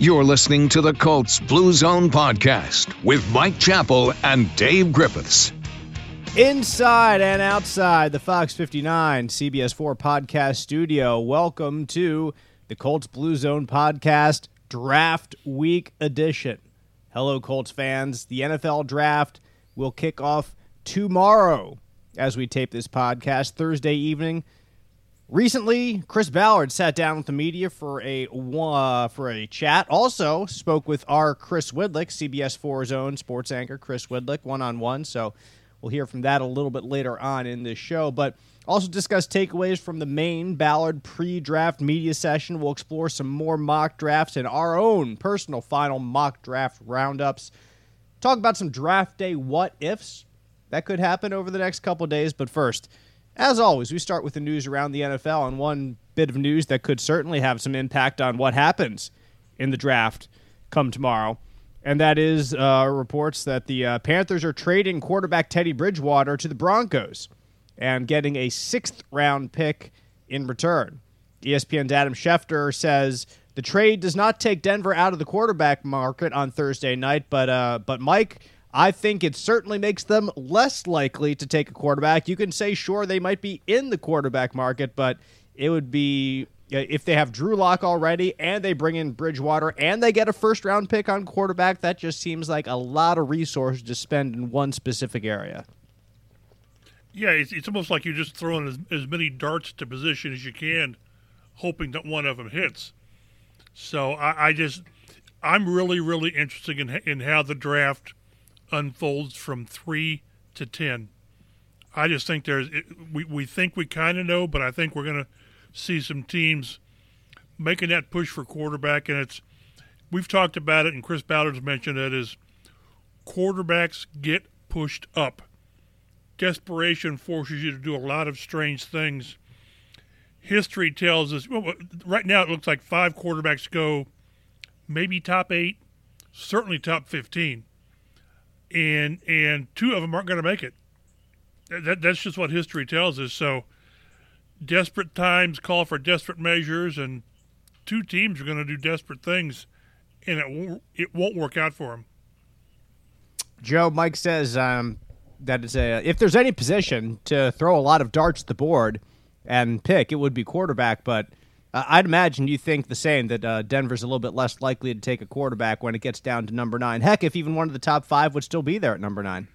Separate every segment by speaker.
Speaker 1: You're listening to the Colts Blue Zone podcast with Mike Chappell and Dave Griffiths.
Speaker 2: Inside and outside the Fox 59 CBS 4 podcast studio, welcome to the Colts Blue Zone podcast Draft Week edition. Hello, Colts fans. The NFL draft will kick off tomorrow as we tape this podcast, Thursday evening. Recently, Chris Ballard sat down with the media for a uh, for a chat. Also, spoke with our Chris Widlic, CBS 4 own sports anchor, Chris Widlic, one on one. So we'll hear from that a little bit later on in this show. But also discuss takeaways from the main Ballard pre-draft media session. We'll explore some more mock drafts and our own personal final mock draft roundups. Talk about some draft day what ifs that could happen over the next couple days. But first. As always, we start with the news around the NFL, and one bit of news that could certainly have some impact on what happens in the draft come tomorrow. And that is uh, reports that the uh, Panthers are trading quarterback Teddy Bridgewater to the Broncos and getting a sixth round pick in return. ESPN's Adam Schefter says the trade does not take Denver out of the quarterback market on Thursday night, but uh, but Mike, I think it certainly makes them less likely to take a quarterback. You can say, sure, they might be in the quarterback market, but it would be uh, if they have Drew Lock already and they bring in Bridgewater and they get a first round pick on quarterback, that just seems like a lot of resources to spend in one specific area.
Speaker 3: Yeah, it's, it's almost like you're just throwing as, as many darts to position as you can, hoping that one of them hits. So I, I just, I'm really, really interested in, in how the draft unfolds from three to ten. I just think there's it, we we think we kind of know, but I think we're going to see some teams making that push for quarterback, and it's we've talked about it, and Chris Ballard's mentioned it is quarterbacks get pushed up. Desperation forces you to do a lot of strange things. History tells us well, right now it looks like five quarterbacks go, maybe top eight, certainly top fifteen and and two of them aren't going to make it. That that's just what history tells us. So desperate times call for desperate measures, and two teams are going to do desperate things, and it won't, it won't work out for them.
Speaker 2: Joe, Mike says um, that it's a if there's any position to throw a lot of darts at the board and pick, it would be quarterback, but uh, I'd imagine you think the same that uh, Denver's a little bit less likely to take a quarterback when it gets down to number nine. Heck, if even one of the top five would still be there at number nine.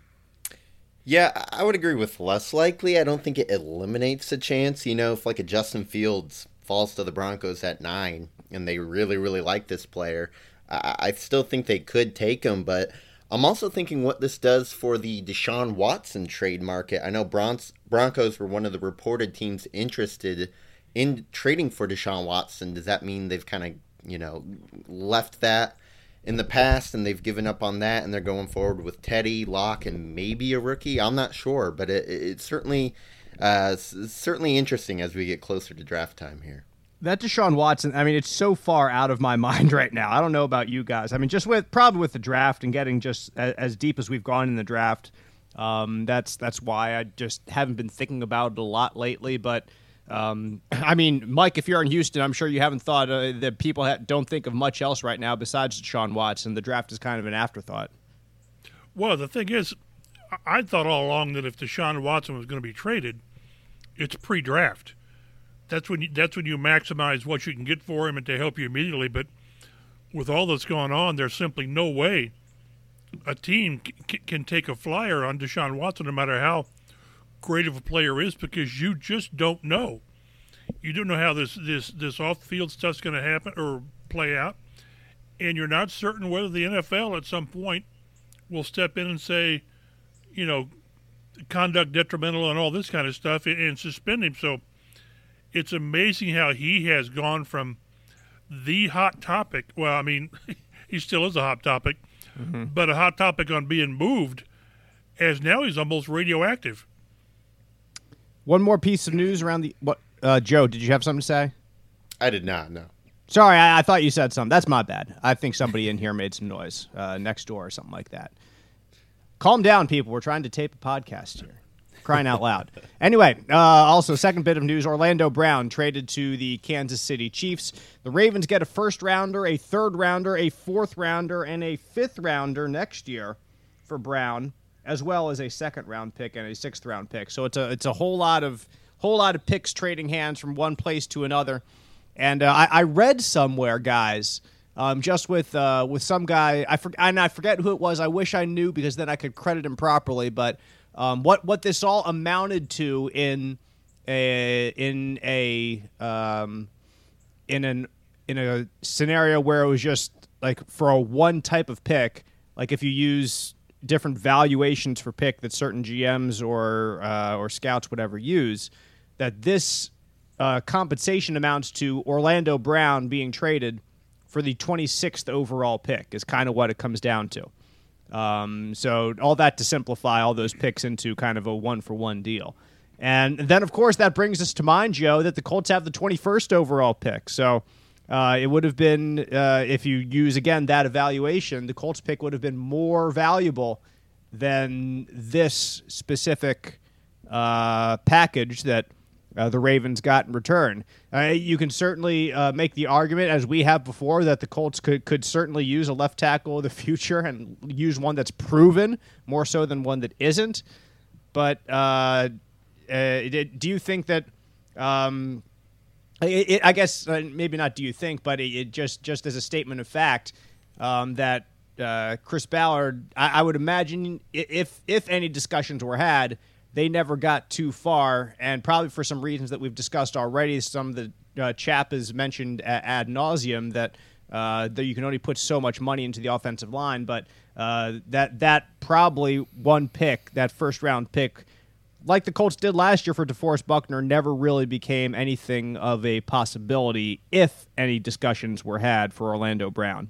Speaker 4: Yeah, I would agree with less likely. I don't think it eliminates the chance. You know, if like a Justin Fields falls to the Broncos at nine and they really, really like this player, I, I still think they could take him. But I'm also thinking what this does for the Deshaun Watson trade market. I know Bron- Broncos were one of the reported teams interested in trading for Deshaun Watson, does that mean they've kind of, you know, left that in the past and they've given up on that and they're going forward with Teddy, Lock, and maybe a rookie? I'm not sure, but it, it's certainly uh, certainly interesting as we get closer to draft time here.
Speaker 2: That Deshaun Watson, I mean, it's so far out of my mind right now. I don't know about you guys. I mean, just with probably with the draft and getting just as, as deep as we've gone in the draft, um, that's that's why I just haven't been thinking about it a lot lately. But um, I mean, Mike, if you're in Houston, I'm sure you haven't thought uh, that people ha- don't think of much else right now besides Sean Watson. The draft is kind of an afterthought.
Speaker 3: Well, the thing is, I thought all along that if Deshaun Watson was going to be traded, it's pre-draft. That's when you, that's when you maximize what you can get for him and to help you immediately. But with all that's going on, there's simply no way a team c- can take a flyer on Deshaun Watson, no matter how great of a player is because you just don't know. You don't know how this this this off field stuff's going to happen or play out, and you're not certain whether the NFL at some point will step in and say, you know, conduct detrimental and all this kind of stuff and, and suspend him. So it's amazing how he has gone from the hot topic. Well, I mean, he still is a hot topic, mm-hmm. but a hot topic on being moved, as now he's almost radioactive.
Speaker 2: One more piece of news around the what? Uh, Joe, did you have something to say?
Speaker 4: I did not. No.
Speaker 2: Sorry, I, I, thought you said something. That's my bad. I think somebody in here made some noise uh, next door or something like that. Calm down, people. We're trying to tape a podcast here. Crying out loud. Anyway, uh, also, second bit of news Orlando Brown traded to the Kansas City Chiefs. The Ravens get a first rounder, a third rounder, a fourth rounder, and a fifth rounder next year for Brown, as well as a second round pick and a sixth round pick. So it's a it's a whole lot of whole lot of picks trading hands from one place to another. And uh, I, I read somewhere, guys, um, just with uh, with some guy. I for, and I forget who it was. I wish I knew because then I could credit him properly. But um, what what this all amounted to in a in a um, in an in a scenario where it was just like for a one type of pick, like if you use different valuations for pick that certain GMs or uh, or scouts would ever use, that this uh, compensation amounts to Orlando Brown being traded for the 26th overall pick is kind of what it comes down to. Um, so all that to simplify all those picks into kind of a one for one deal. And then, of course, that brings us to mind, Joe, that the Colts have the 21st overall pick. So uh, it would have been, uh, if you use again that evaluation, the Colts pick would have been more valuable than this specific uh, package that uh, the Ravens got in return. Uh, you can certainly uh, make the argument, as we have before, that the Colts could, could certainly use a left tackle of the future and use one that's proven more so than one that isn't. But do you think that? Um, it, it, I guess uh, maybe not. Do you think? But it, just just as a statement of fact um, that Chris Ballard, I, I would imagine if if any discussions were had they never got too far, and probably for some reasons that we've discussed already. Some of the uh, chap has mentioned ad nauseum that uh, that you can only put so much money into the offensive line, but uh, that that probably one pick, that first round pick, like the Colts did last year for DeForest Buckner, never really became anything of a possibility if any discussions were had for Orlando Brown.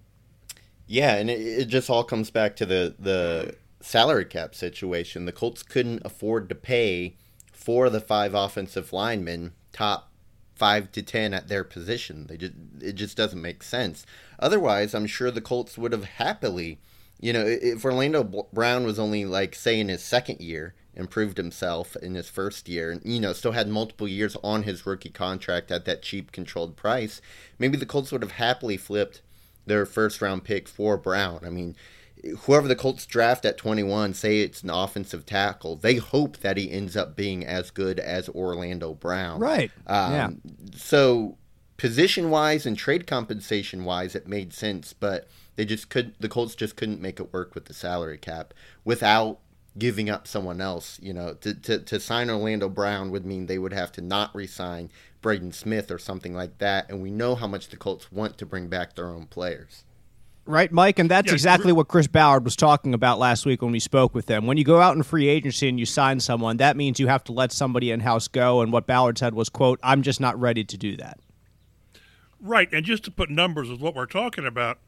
Speaker 4: Yeah, and it, it just all comes back to the the salary cap situation. The Colts couldn't afford to pay for the five offensive linemen top five to ten at their position. They just it just doesn't make sense. Otherwise, I'm sure the Colts would have happily, you know, if Orlando Brown was only like say in his second year, improved himself in his first year, and you know still had multiple years on his rookie contract at that cheap controlled price, maybe the Colts would have happily flipped their first round pick for Brown. I mean, whoever the Colts draft at 21, say it's an offensive tackle, they hope that he ends up being as good as Orlando Brown.
Speaker 2: Right.
Speaker 4: Um,
Speaker 2: yeah.
Speaker 4: So position wise and trade compensation wise, it made sense, but they just could. The Colts just couldn't make it work with the salary cap without giving up someone else. You know, to to, to sign Orlando Brown would mean they would have to not re-sign Braden Smith or something like that, and we know how much the Colts want to bring back their own players
Speaker 2: right, Mike? And that's yeah, exactly what Chris Ballard was talking about last week when we spoke with them. When you go out in free agency and you sign someone, that means you have to let somebody in house go. And what Ballard said was, "quote I'm just not ready to do that."
Speaker 3: Right, and just to put numbers with what we're talking about.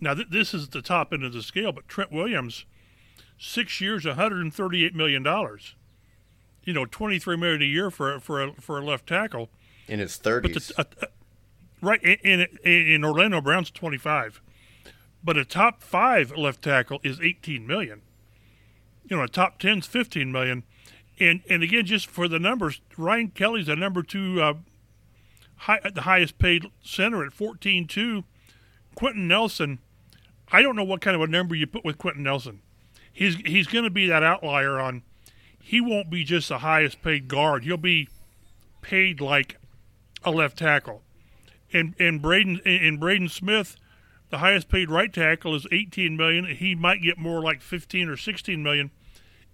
Speaker 3: Now, th- this is the top end of the scale, but Trent Williams, six years, 138 million dollars. You know, 23 million a year for for a, for a left tackle
Speaker 4: in his 30s.
Speaker 3: uh, uh, right, in, in, Orlando Brown's 25 but a top five left tackle is 18 million. You know, a top 10's 15 million. And and again, just for the numbers, Ryan Kelly's the number two, uh, high, the highest paid center at 14.2. Quenton Nelson, I don't know what kind of a number you put with Quenton Nelson. He's he's going to be that outlier on. He won't be just the highest paid guard. He'll be paid like a left tackle. And and Braden and Braden Smith the highest paid right tackle is 18 million. He might get more like 15 or 16 million.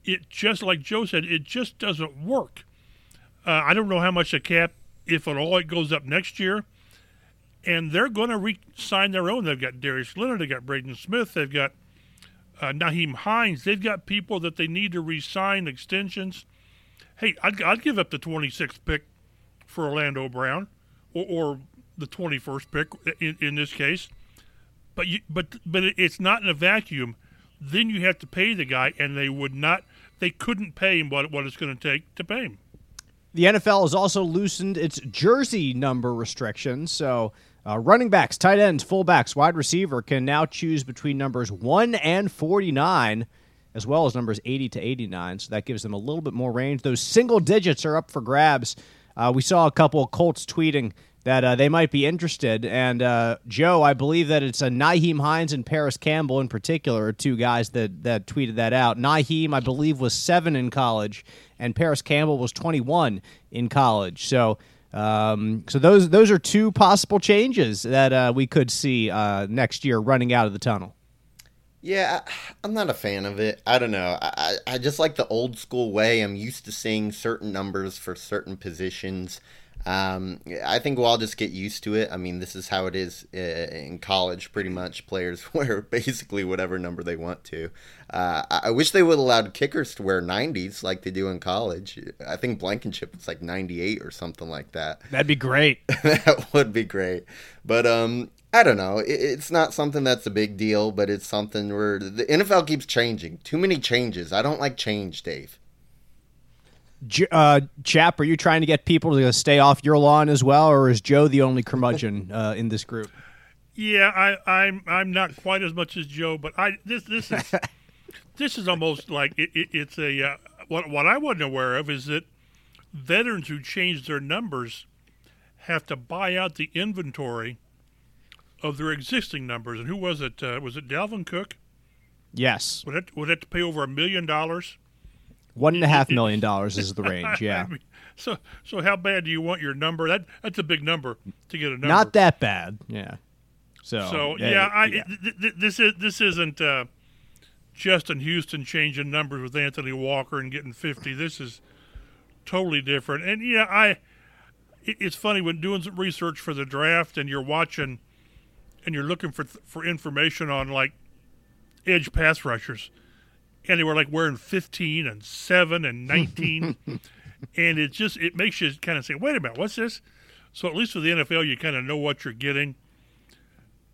Speaker 3: It just like Joe said, it just doesn't work. Uh, I don't know how much the cap, if at all, it goes up next year. And they're going to re-sign their own. They've got Darius Leonard, they've got Braden Smith, they've got uh, Nyheim Hines. They've got people that they need to re-sign extensions. Hey, I'd, I'd give up the 26th pick for Orlando Brown, or, or the 21st pick in, in this case but you, but but it's not in a vacuum. Then you have to pay the guy, and they would not. They couldn't pay him what what it's going to take to pay him.
Speaker 2: The NFL has also loosened its jersey number restrictions, so uh, running backs, tight ends, fullbacks, wide receiver can now choose between numbers one and forty nine. as well as numbers 80 to 89. So that gives them a little bit more range. Those single digits are up for grabs. Uh, we saw a couple of Colts tweeting that uh, they might be interested. And uh, Joe, I believe that it's a Nyheim Hines and Parris Campbell in particular two guys that that tweeted that out. Nyheim, I believe, was seven in college, and Parris Campbell was 21 in college. So. Um, so those those are two possible changes that uh, we could see uh, next year running out of the tunnel.
Speaker 4: Yeah, I'm not a fan of it. I don't know. I, I just like the old school way. I'm used to seeing certain numbers for certain positions. Um, I think we'll all just get used to it. I mean, this is how it is uh, in college. Pretty much, players wear basically whatever number they want to. Uh, I wish they would allowed kickers to wear 90s like they do in college. I think Blankenship was like 98 or something like that.
Speaker 2: That'd be great.
Speaker 4: that would be great. But um, I don't know. It's not something that's a big deal, but it's something where the NFL keeps changing. Too many changes. I don't like change, Dave
Speaker 2: uh, Chap, are you trying to get people to stay off your lawn as well, or is Joe the only curmudgeon uh, in this group?
Speaker 3: Yeah, I, I'm I'm not quite as much as Joe, but I this this is this is almost like it, it, it's a uh, what what I wasn't aware of is that veterans who change their numbers have to buy out the inventory of their existing numbers. And who was it? Uh, was it Dalvin Cook?
Speaker 2: Yes.
Speaker 3: Would it would it to pay over a million dollars?
Speaker 2: One and a half million dollars is the range. Yeah. I mean,
Speaker 3: so so how bad do you want your number? That that's a big number to get a number.
Speaker 2: Not that bad. Yeah. So
Speaker 3: so yeah, yeah, I, yeah. Th- th- this is this isn't uh, Justin Houston changing numbers with Anthony Walker and getting fifty. This is totally different. And yeah, I it, it's funny when doing some research for the draft and you're watching and you're looking for for information on like edge pass rushers and they were like wearing 15 and 7 and 19 and it just it makes you kind of say wait a minute what's this? So at least with the nfl you kind of know what you're getting.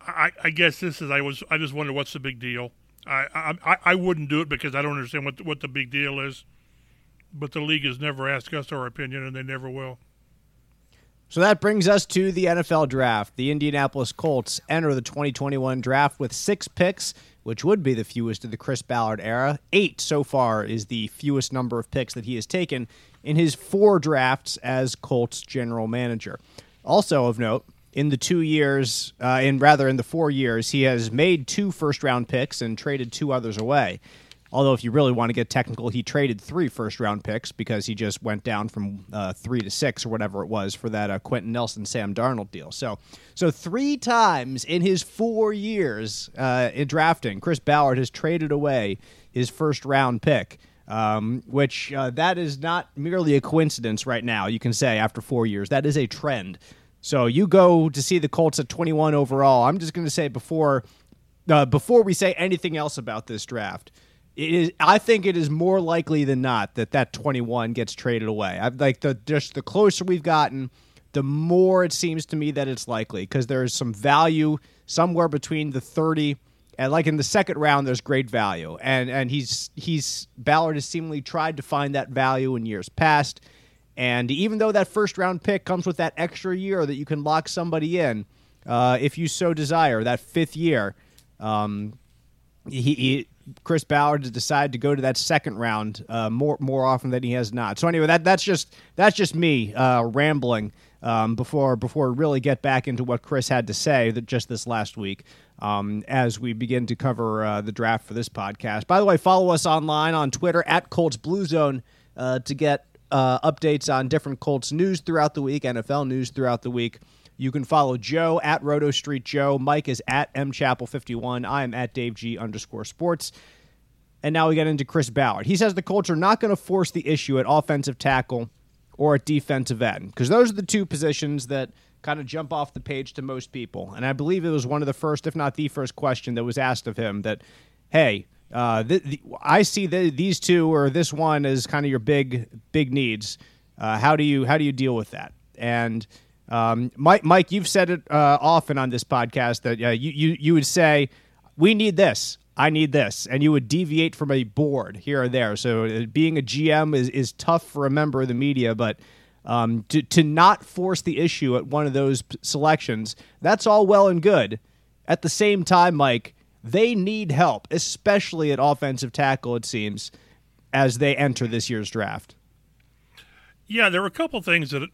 Speaker 3: I, I guess this is i was i just wonder what's the big deal. I, I i wouldn't do it because i don't understand what what the big deal is. But the league has never asked us our opinion and they never will.
Speaker 2: So that brings us to the NFL draft. The Indianapolis Colts enter the 2021 draft with six picks which would be the fewest of the Chris Ballard era. Eight so far is the fewest number of picks that he has taken in his four drafts as Colts general manager. Also of note, in the two years, uh, in rather in the four years, he has made two first round picks and traded two others away. Although, if you really want to get technical, he traded three first round picks because he just went down from uh, three to six or whatever it was for that uh, Quenton Nelson Sam Darnold deal. So, so three times in his four years uh, in drafting, Chris Ballard has traded away his first round pick. Um, which uh, that is not merely a coincidence right now. You can say after four years that is a trend. So you go to see the Colts at 21 overall. I'm just going to say before uh, before we say anything else about this draft, it is I think it is more likely than not that that 21 gets traded away. I like the just the closer we've gotten, the more it seems to me that it's likely because there's some value somewhere between the 30 and like in the second round there's great value. And and he's he's Ballard has seemingly tried to find that value in years past. And even though that first round pick comes with that extra year that you can lock somebody in, uh, if you so desire, that fifth year, um, he, he, Chris Ballard has decided to go to that second round uh, more more often than he has not. So anyway, that that's just that's just me uh, rambling um, before before we really get back into what Chris had to say that just this last week um, as we begin to cover uh, the draft for this podcast. By the way, follow us online on Twitter at Colts Blue Zone uh, to get uh, updates on different Colts news throughout the week, NFL news throughout the week. You can follow Joe at Roto Street Joe. Mike is at mchapel51. I am at Dave G underscore sports. And now we get into Chris Ballard. He says the Colts are not going to force the issue at offensive tackle or at defensive end because those are the two positions that kind of jump off the page to most people. And I believe it was one of the first, if not the first question that was asked of him that, hey, uh, I see the, these two or this one as kind of your big big needs. Uh, how do you how do you deal with that? And um, Mike, Mike, you've said it uh, often on this podcast that uh, you, you you would say, "We need this, I need this," and you would deviate from a board here or there. So uh, being a GM is is tough for a member of the media, but um, to to not force the issue at one of those selections, that's all well and good. At the same time, Mike, they need help, especially at offensive tackle, it seems, as they enter this year's draft.
Speaker 3: Yeah, there were a couple things that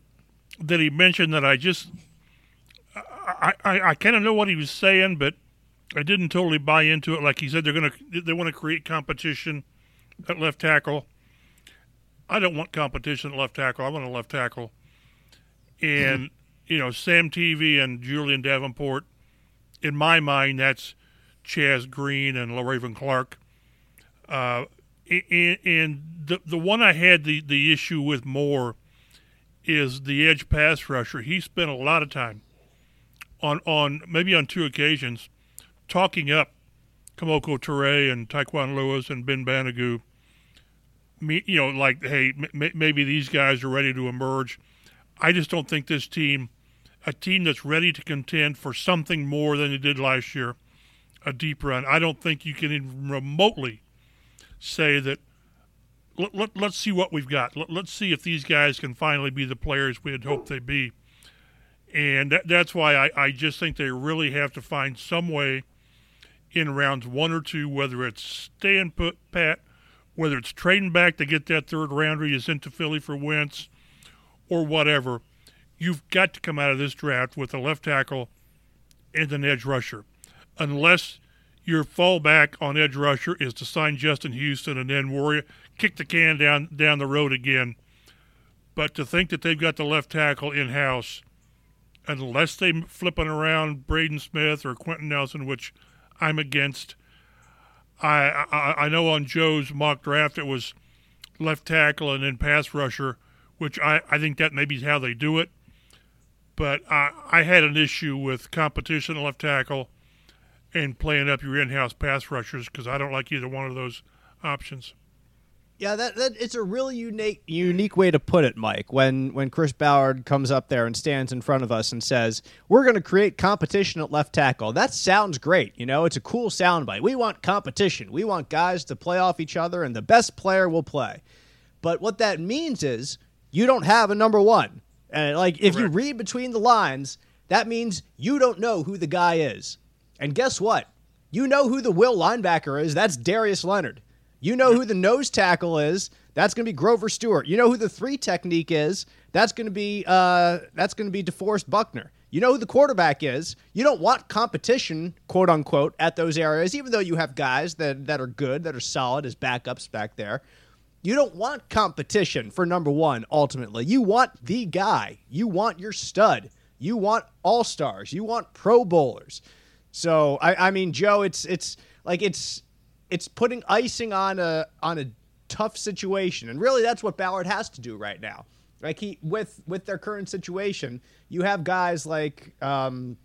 Speaker 3: that he mentioned that I just I I, I kind of know what he was saying, but I didn't totally buy into it. Like he said, they're gonna they want to create competition at left tackle. I don't want competition at left tackle. I want a left tackle, and mm-hmm. you know Sam Tevi and Julian Davenport. In my mind, that's Chaz Green and Le'Raven Clark. Uh, and, and the the one I had the, the issue with more is the edge pass rusher. He spent a lot of time on on maybe on two occasions talking up Kemoko Turay and Tyquan Lewis and Ben Banogu. Me, you know, like hey, m- maybe these guys are ready to emerge. I just don't think this team, a team that's ready to contend for something more than it did last year, a deep run. I don't think you can even remotely say that. Let, let, let's see what we've got. Let, let's see if these guys can finally be the players we had hoped they'd be. And that, that's why I, I just think they really have to find some way in rounds one or two, whether it's staying put pat, whether it's trading back to get that third rounder you sent to Philly for Wentz, or whatever. You've got to come out of this draft with a left tackle and an edge rusher unless your fallback on edge rusher is to sign Justin Houston and then worry, kick the can down down the road again. But to think that they've got the left tackle in house, unless they flipping around Braden Smith or Quenton Nelson, which I'm against. I, I I know on Joe's mock draft it was left tackle and then pass rusher, which I, I think that maybe is how they do it. But I I had an issue with competition left tackle and playing up your in-house pass rushers because I don't like either one of those options.
Speaker 2: Yeah, that, that it's a really unique unique way to put it, Mike. When when Chris Ballard comes up there and stands in front of us and says, "We're going to create competition at left tackle." That sounds great. You know, it's a cool soundbite. We want competition. We want guys to play off each other, and the best player will play. But what that means is you don't have a number one. And like if Correct. you read between the lines, that means you don't know who the guy is. And guess what? You know who the will linebacker is. That's Darius Leonard. You know who the nose tackle is. That's going to be Grover Stewart. You know who the three technique is. That's going to be uh, that's going to be DeForest Buckner. You know who the quarterback is. You don't want competition, quote unquote, at those areas, even though you have guys that, that are good, that are solid as backups back there. You don't want competition for number one, ultimately. You want the guy. You want your stud. You want all stars. You want pro bowlers. So I, I mean, Joe, it's it's like it's it's putting icing on a on a tough situation, and really that's what Ballard has to do right now. Like he with with their current situation, you have guys like um,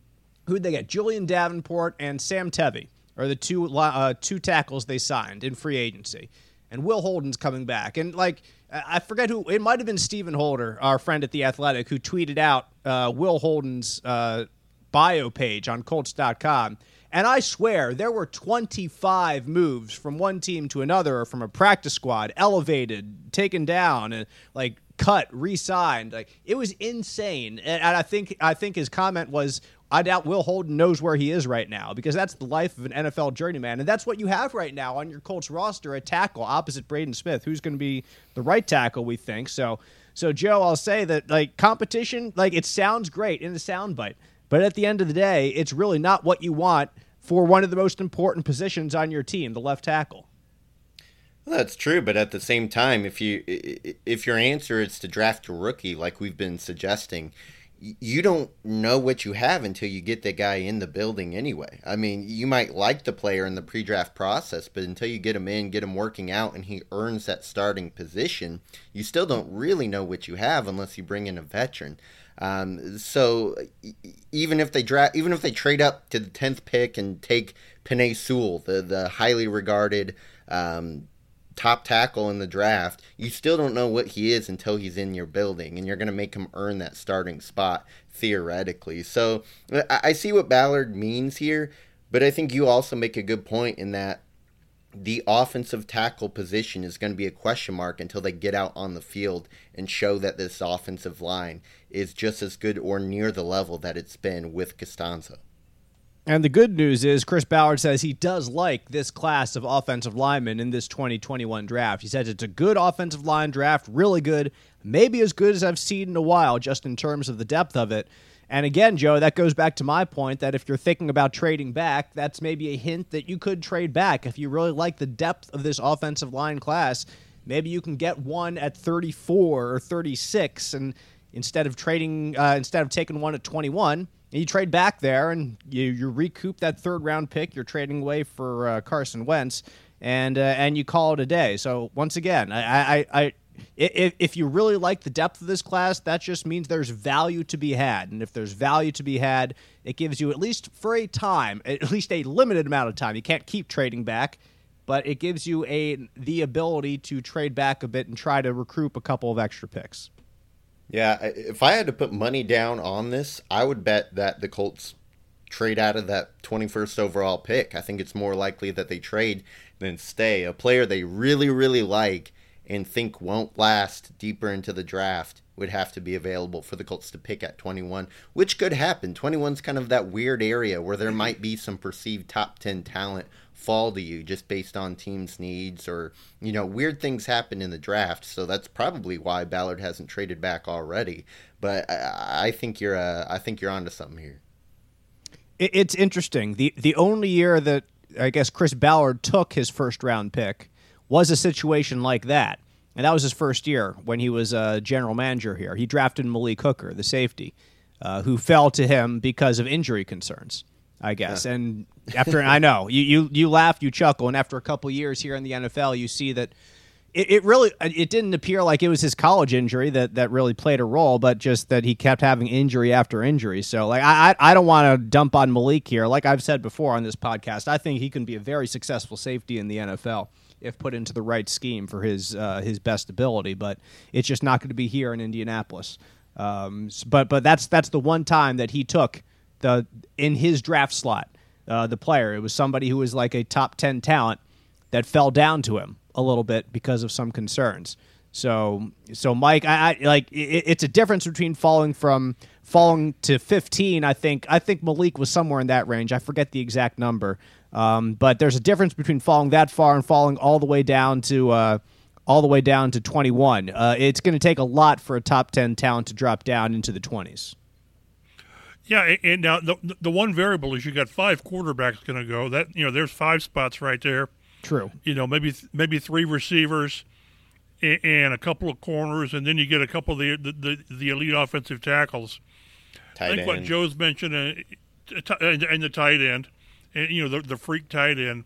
Speaker 2: who'd they get? Julian Davenport and Sam Tevi are the two uh, two tackles they signed in free agency, and Will Holden's coming back. And like I forget who it might have been Stephen Holder, our friend at the Athletic, who tweeted out uh, Will Holden's uh, bio page on Colts.com and I swear there were 25 moves from one team to another or from a practice squad, elevated, taken down, and like cut, re-signed. Like it was insane. And, and I think I think his comment was, I doubt Will Holden knows where he is right now because that's the life of an NFL journeyman, and that's what you have right now on your Colts roster at tackle opposite Braden Smith, who's going to be the right tackle, we think. So, so Joe, I'll say that like competition, like it sounds great in the soundbite, but at the end of the day, it's really not what you want for one of the most important positions on your team, the left tackle.
Speaker 4: Well, that's true, but at the same time, if you if your answer is to draft a rookie, like we've been suggesting, you don't know what you have until you get the guy in the building anyway. I mean, you might like the player in the pre-draft process, but until you get him in, get him working out, and he earns that starting position, you still don't really know what you have unless you bring in a veteran. Um, so even if they draft, even if they trade up to the tenth pick and take Penei Sewell, the the highly regarded um, top tackle in the draft, you still don't know what he is until he's in your building, and you're going to make him earn that starting spot theoretically. So I see what Ballard means here, but I think you also make a good point in that the offensive tackle position is going to be a question mark until they get out on the field and show that this offensive line is just as good or near the level that it's been with Castonzo.
Speaker 2: And the good news is Chris Ballard says he does like this class of offensive linemen in this 2021 draft. He says it's a good offensive line draft, really good, maybe as good as I've seen in a while, just in terms of the depth of it. And again, Joe, that goes back to my point that if you're thinking about trading back, that's maybe a hint that you could trade back. If you really like the depth of this offensive line class, maybe you can get one at 34 or 36, and instead of trading, uh, instead of taking one at 21, you trade back there and you, you recoup that third round pick you're trading away for uh, Carson Wentz, and uh, and you call it a day. So once again, I, I, I if, if you really like the depth of this class, that just means there's value to be had. And if there's value to be had, it gives you at least for a time, at least a limited amount of time. You can't keep trading back, but it gives you a the ability to trade back a bit and try to recruit a couple of extra picks.
Speaker 4: Yeah, if I had to put money down on this, I would bet that the Colts trade out of that 21st overall pick. I think it's more likely that they trade than stay. A player they really, really like and think won't last deeper into the draft would have to be available for the Colts to pick at 21, which could happen. 21's kind of that weird area where there might be some perceived top 10 talent fall to you just based on teams' needs or, you know, weird things happen in the draft. So that's probably why Ballard hasn't traded back already. But I, I think you're uh, I think you're onto something here.
Speaker 2: It's interesting. The the only year that I guess Chris Ballard took his first round pick was a situation like that. And that was his first year when he was a general manager here. He drafted Malik Hooker, the safety, uh, who fell to him because of injury concerns, I guess. Yeah. And after, I know, you, you, you laugh, you chuckle, and after a couple years here in the NFL, you see that it, it, really it didn't appear like it was his college injury that, that really played a role, but just that he kept having injury after injury. So like I I don't want to dump on Malik here. Like I've said before on this podcast, I think he can be a very successful safety in the NFL if put into the right scheme for his uh, his best ability. But it's just not going to be here in Indianapolis. Um, but but that's that's the one time that he took the in his draft slot uh, the player. It was somebody who was like a top ten talent that fell down to him a little bit because of some concerns. So so Mike, I, I like it, it's a difference between falling from falling to 15. I think I think Malik was somewhere in that range. I forget the exact number. Um, but there's a difference between falling that far and falling all the way down to uh, all the way down to 21. Uh, it's going to take a lot for a top 10 talent to drop down into the 20s.
Speaker 3: Yeah, and now the the one variable is you got five quarterbacks going to go. That you know, there's five spots right there.
Speaker 2: True.
Speaker 3: You know, maybe maybe three receivers and a couple of corners, and then you get a couple of the the, the elite offensive tackles.
Speaker 4: Tight
Speaker 3: I think
Speaker 4: end.
Speaker 3: what Joe's mentioned, uh, and the tight end and you know the the freak tight end.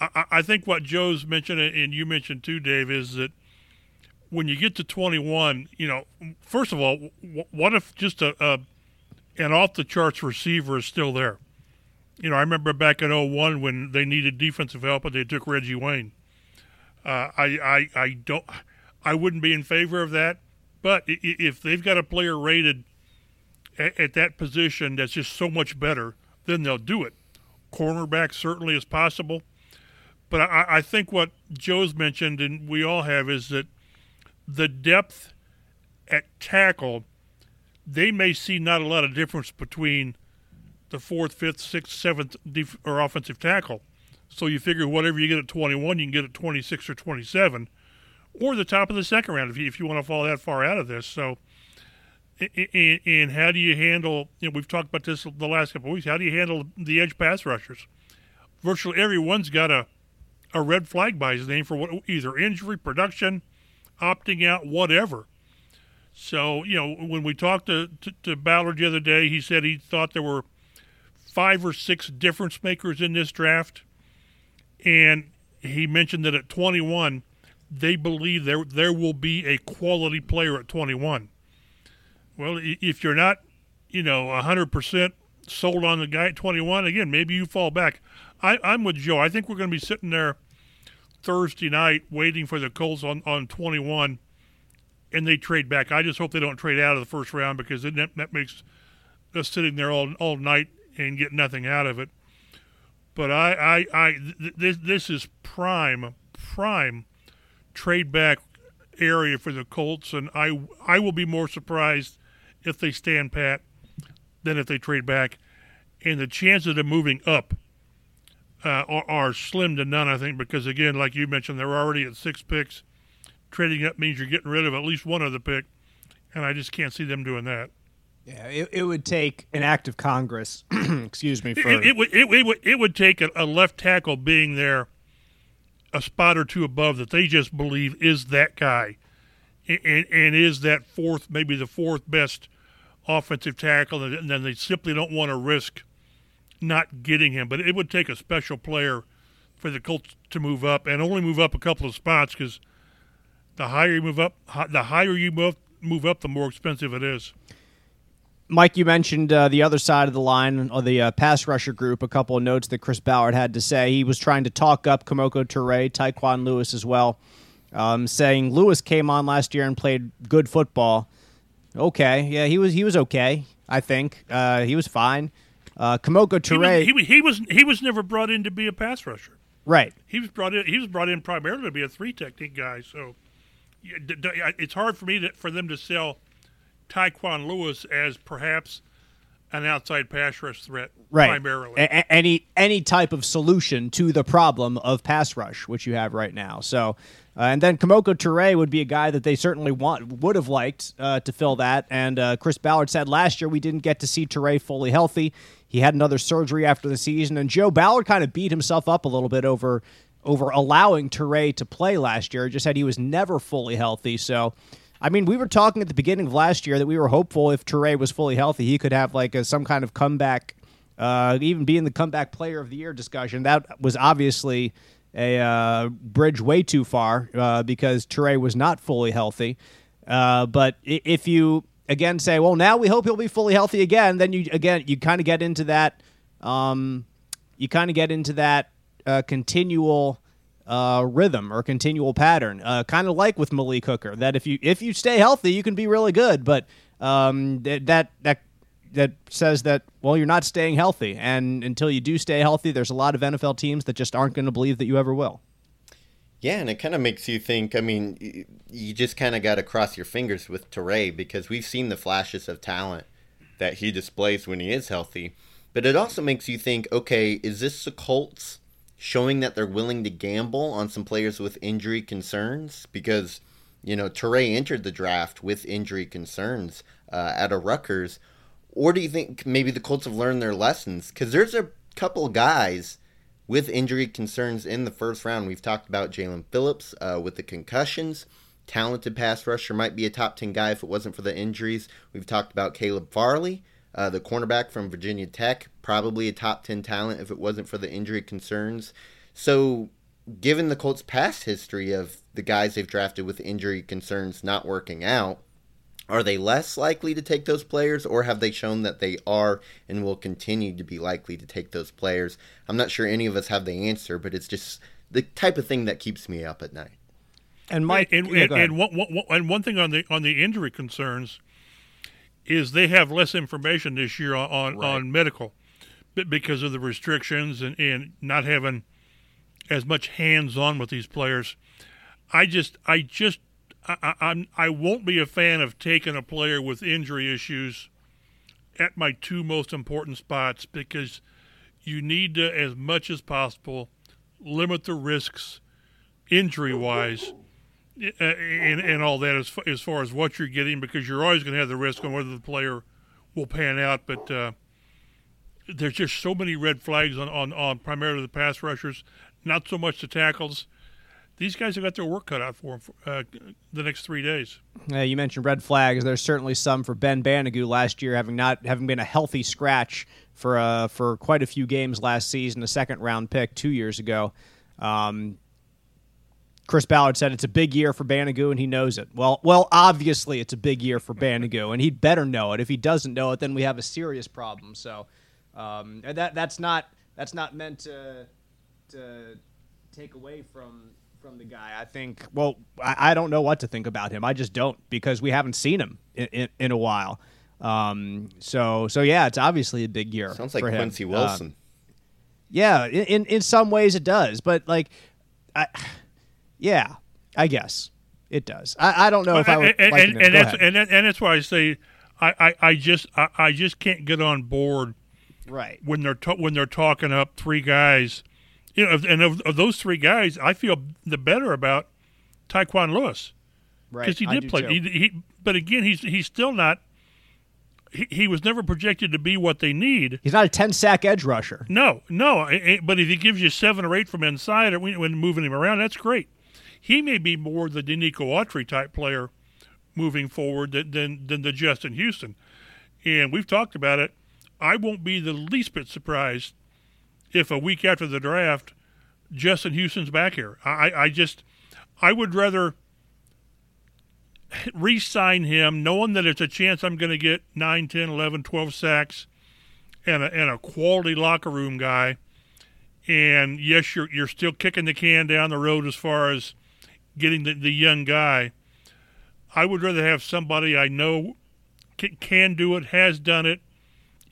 Speaker 3: I, I think what Joe's mentioned and you mentioned too, Dave, is that when you get to 21, you know, first of all, what if just a, a an off the charts receiver is still there? You know, I remember back in 01 when they needed defensive help and they took Reggie Wayne. Uh, I, I, I don't, I wouldn't be in favor of that. But if they've got a player rated at, at that position that's just so much better, then they'll do it cornerback certainly is possible. But I, I think what Joe's mentioned, and we all have, is that the depth at tackle, they may see not a lot of difference between the fourth, fifth, sixth, seventh def- or offensive tackle. So you figure whatever you get at 21, you can get at 26 or 27, or the top of the second round if you, if you want to fall that far out of this. So and, and how do you handle? You know, we've talked about this the last couple of weeks. How do you handle the edge pass rushers? Virtually everyone's got a a red flag by his name for what, either injury, production, opting out, whatever. So you know, when we talked to, to, to Ballard the other day, he said he thought there were five or six difference makers in this draft, and he mentioned that at 21, they believe there there will be a quality player at 21. Well, if you're not, you know, 100% sold on the guy at 21, again, maybe you fall back. I, I'm with Joe. I think we're going to be sitting there Thursday night waiting for the Colts on, on 21, and they trade back. I just hope they don't trade out of the first round because that, that makes us sitting there all, all night and get nothing out of it. But I, I, I th- this, this is prime, prime trade back area for the Colts, and I, I will be more surprised if they stand pat than if they trade back. and the chances of them moving up uh, are, are, slim to none. I think because again, like you mentioned, they're already at six picks. Trading up means you're getting rid of at least one of the pick, and I just can't see them doing that.
Speaker 2: Yeah, it, it would take an act of Congress. excuse me. For...
Speaker 3: It, it, would, it, it, would it would take a, a left tackle being there, a spot or two above that they just believe is that guy, and, and is that fourth, maybe the fourth best offensive tackle, and then they simply don't want to risk not getting him. But it would take a special player for the Colts to move up, and only move up a couple of spots because the higher you move up, the higher you move move up, the more expensive it is.
Speaker 2: Mike, you mentioned uh, the other side of the line, or the uh, pass rusher group. A couple of notes that Chris Ballard had to say. He was trying to talk up Kemoko Turay, Tyquan Lewis as well, um, saying Lewis came on last year and played good football. Okay, yeah, he was he was okay. I think uh, he was fine. Uh, Kemoko Turay,
Speaker 3: he was, he, he was he was never brought in to be a pass rusher.
Speaker 2: Right.
Speaker 3: He was brought in. He was brought in primarily to be a three technique guy. So it's hard for me to, for them to sell Tyquan Lewis as perhaps an outside pass rush threat
Speaker 2: right.
Speaker 3: primarily.
Speaker 2: A- any any type of solution to the problem of pass rush, which you have right now. So, uh, and then Kemoko Turay would be a guy that they certainly want would have liked uh, to fill that. And uh, Chris Ballard said last year we didn't get to see Turay fully healthy. He had another surgery after the season, and Joe Ballard kind of beat himself up a little bit over over allowing Turay to play last year. Just said he was never fully healthy. So I mean, we were talking at the beginning of last year that we were hopeful if Turay was fully healthy, he could have like a, some kind of comeback, uh, even be in the comeback player of the year discussion. That was obviously a uh, bridge way too far uh, because Turay was not fully healthy. Uh, but if you again say, well, now we hope he'll be fully healthy again, then you again you kind of get into that. Um, you kind of get into that uh, continual uh, rhythm or continual pattern, uh, kind of like with Malik Hooker. That if you if you stay healthy, you can be really good, but um, that that that that says that well you're not staying healthy, and until you do stay healthy, there's a lot of NFL teams that just aren't going to believe that you ever will.
Speaker 4: Yeah, and it kind of makes you think. I mean, you just kind of got to cross your fingers with Turay because we've seen the flashes of talent that he displays when he is healthy. But it also makes you think, okay, is this the Colts showing that they're willing to gamble on some players with injury concerns because you know Turay entered the draft with injury concerns uh, at a Rutgers, or do you think maybe the Colts have learned their lessons? Because there's a couple guys with injury concerns in the first round. We've talked about Jaelan Phillips uh, with the concussions. Talented pass rusher might be a top 10 guy if it wasn't for the injuries. We've talked about Caleb Farley. Uh, the cornerback from Virginia Tech, probably a top 10 talent if it wasn't for the injury concerns. So, given the Colts' past history of the guys they've drafted with injury concerns not working out, are they less likely to take those players, or have they shown that they are and will continue to be likely to take those players? I'm not sure any of us have the answer, but it's just the type of thing that keeps me up at night.
Speaker 3: And Mike, and, and, yeah, and, one, one, and one thing on the on the injury concerns, is they have less information this year on on, right. on medical because of the restrictions and, and not having as much hands on with these players. I just I just I, I'm I won't be a fan of taking a player with injury issues at my two most important spots because you need to as much as possible limit the risks injury wise and, and all that as, as far as what you're getting because you're always going to have the risk on whether the player will pan out. But uh, there's just so many red flags on, on, on primarily the pass rushers, not so much the tackles. These guys have got their work cut out for them for, uh, the next three days.
Speaker 2: Uh, you mentioned red flags. There's certainly some for Ben Banogu last year, having not having been a healthy scratch for uh, for quite a few games last season, a second round pick two years ago. Um, Chris Ballard said it's a big year for Banogu and he knows it. Well, well, obviously it's a big year for Banogu and he'd better know it. If he doesn't know it, then we have a serious problem. So um, that that's not that's not meant to to take away from from the guy. I think. Well, I, I don't know what to think about him. I just don't because we haven't seen him in, in, in a while. Um, so so yeah, it's obviously a big year.
Speaker 4: Sounds like
Speaker 2: Quincy
Speaker 4: Wilson.
Speaker 2: Um, yeah, in in some ways it does, but like. I, yeah, I guess it does. I, I don't know if I would and, like
Speaker 3: and, and that's and, and that's why I say I, I, I just I, I, just can't get on board
Speaker 2: Right.
Speaker 3: when they're ta- when they're talking up three guys. You know, and of, of those three guys, I feel the better about Tyquan Lewis
Speaker 2: Right.
Speaker 3: because he did play. He, he, but again, he's he's still not. He, he was never projected to be what they need.
Speaker 2: He's not a 10 sack edge rusher.
Speaker 3: No, no. But if he gives you seven or eight from inside or when, when moving him around, that's great. He may be more the Denico Autry type player moving forward than, than than the Justin Houston. And we've talked about it. I won't be the least bit surprised if a week after the draft, Justin Houston's back here. I, I just, I would rather re-sign him knowing that it's a chance I'm going to get 9, 10, 11, 12 sacks and a, and a quality locker room guy. And yes, you're you're still kicking the can down the road as far as getting the, the young guy. I would rather have somebody I know can, can do it, has done it,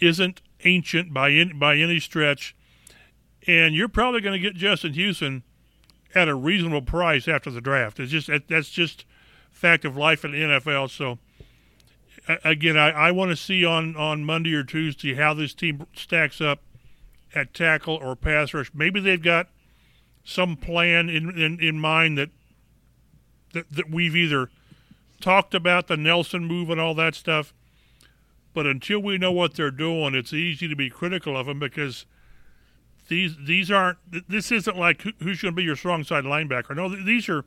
Speaker 3: isn't ancient by any, by any stretch, and you're probably going to get Justin Houston at a reasonable price after the draft. It's just that's just fact of life in the NFL. So again, I, I want to see on, on Monday or Tuesday how this team stacks up at tackle or pass rush. Maybe they've got some plan in, in, in mind that, that that we've either talked about the Nelson move and all that stuff. But until we know what they're doing, it's easy to be critical of them because these these aren't. This isn't like who- who's going to be your strong side linebacker. No, th- these are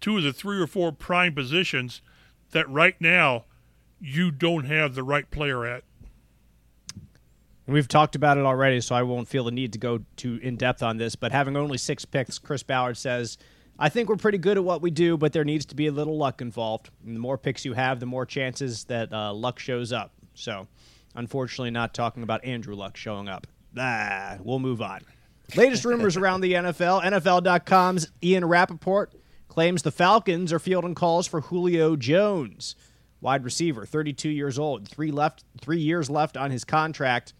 Speaker 3: two of the three or four prime positions that right now you don't have the right player at.
Speaker 2: We've talked about it already, so I won't feel the need to go too in depth on this. But having only six picks, Chris Ballard says, I think we're pretty good at what we do, but there needs to be a little luck involved. And the more picks you have, the more chances that uh, luck shows up. So, unfortunately, not talking about Andrew Luck showing up. Ah, we'll move on. Latest rumors around the NFL NFL.com's Ian Rapoport claims the Falcons are fielding calls for Julio Jones, wide receiver, 32 years old, three left, three years left on his contract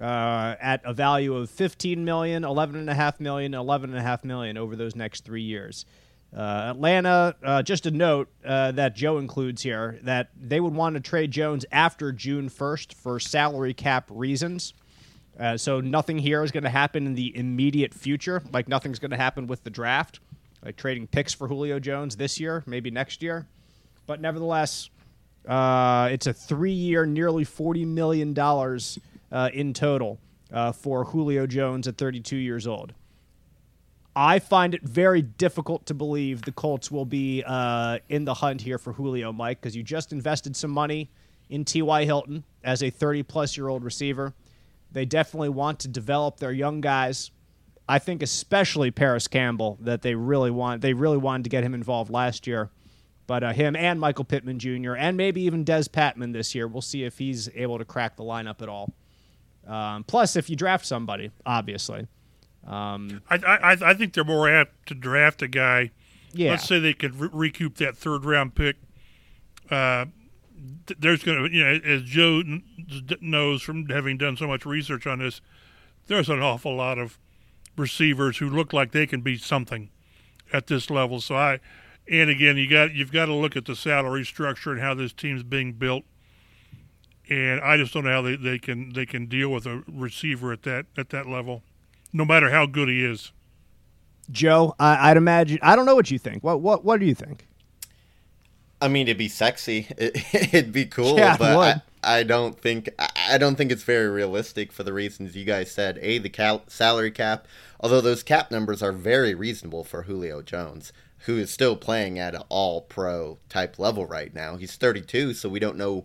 Speaker 2: uh, at a value of 15 million, 11.5 million, 11.5 million over those next three years. Uh, Atlanta, uh, just a note uh, that Joe includes here that they would want to trade Jones after June 1st for salary cap reasons. Uh, so nothing here is going to happen in the immediate future. Like nothing's going to happen with the draft, like trading picks for Julio Jones this year, maybe next year. But nevertheless, it's a three-year, nearly forty million dollars uh, in total uh, for Julio Jones at 32 years old. I find it very difficult to believe the Colts will be uh, in the hunt here for Julio, Mike, because you just invested some money in T.Y. Hilton as a 30 plus year old receiver. They definitely want to develop their young guys. I think especially Parris Campbell that they really want. They really wanted to get him involved last year, but uh, him and Michael Pittman Jr. and maybe even Dez Patmon this year. We'll see if he's able to crack the lineup at all. Um, plus, if you draft somebody, obviously, um,
Speaker 3: I, I I think they're more apt to draft a guy.
Speaker 2: yeah,
Speaker 3: Let's say they could re- recoup that third round pick. Uh, th- there's going to, you know, as Joe n- knows from having done so much research on this, there's an awful lot of receivers who look like they can be something at this level. So I, and again, you got you've got to look at the salary structure and how this team's being built. And I just don't know how they, they can they can deal with a receiver at that at that level, no matter how good he is.
Speaker 2: Joe, I, I'd imagine. I don't know what you think. What what what do you think?
Speaker 4: I mean, it'd be sexy. It, it'd be cool,
Speaker 2: Yeah,
Speaker 4: but
Speaker 2: would.
Speaker 4: I, I don't think I I don't think it's very realistic for the reasons you guys said. A, the cal- salary cap, although those cap numbers are very reasonable for Julio Jones, who is still playing at an All-Pro type level right now. He's 32, so we don't know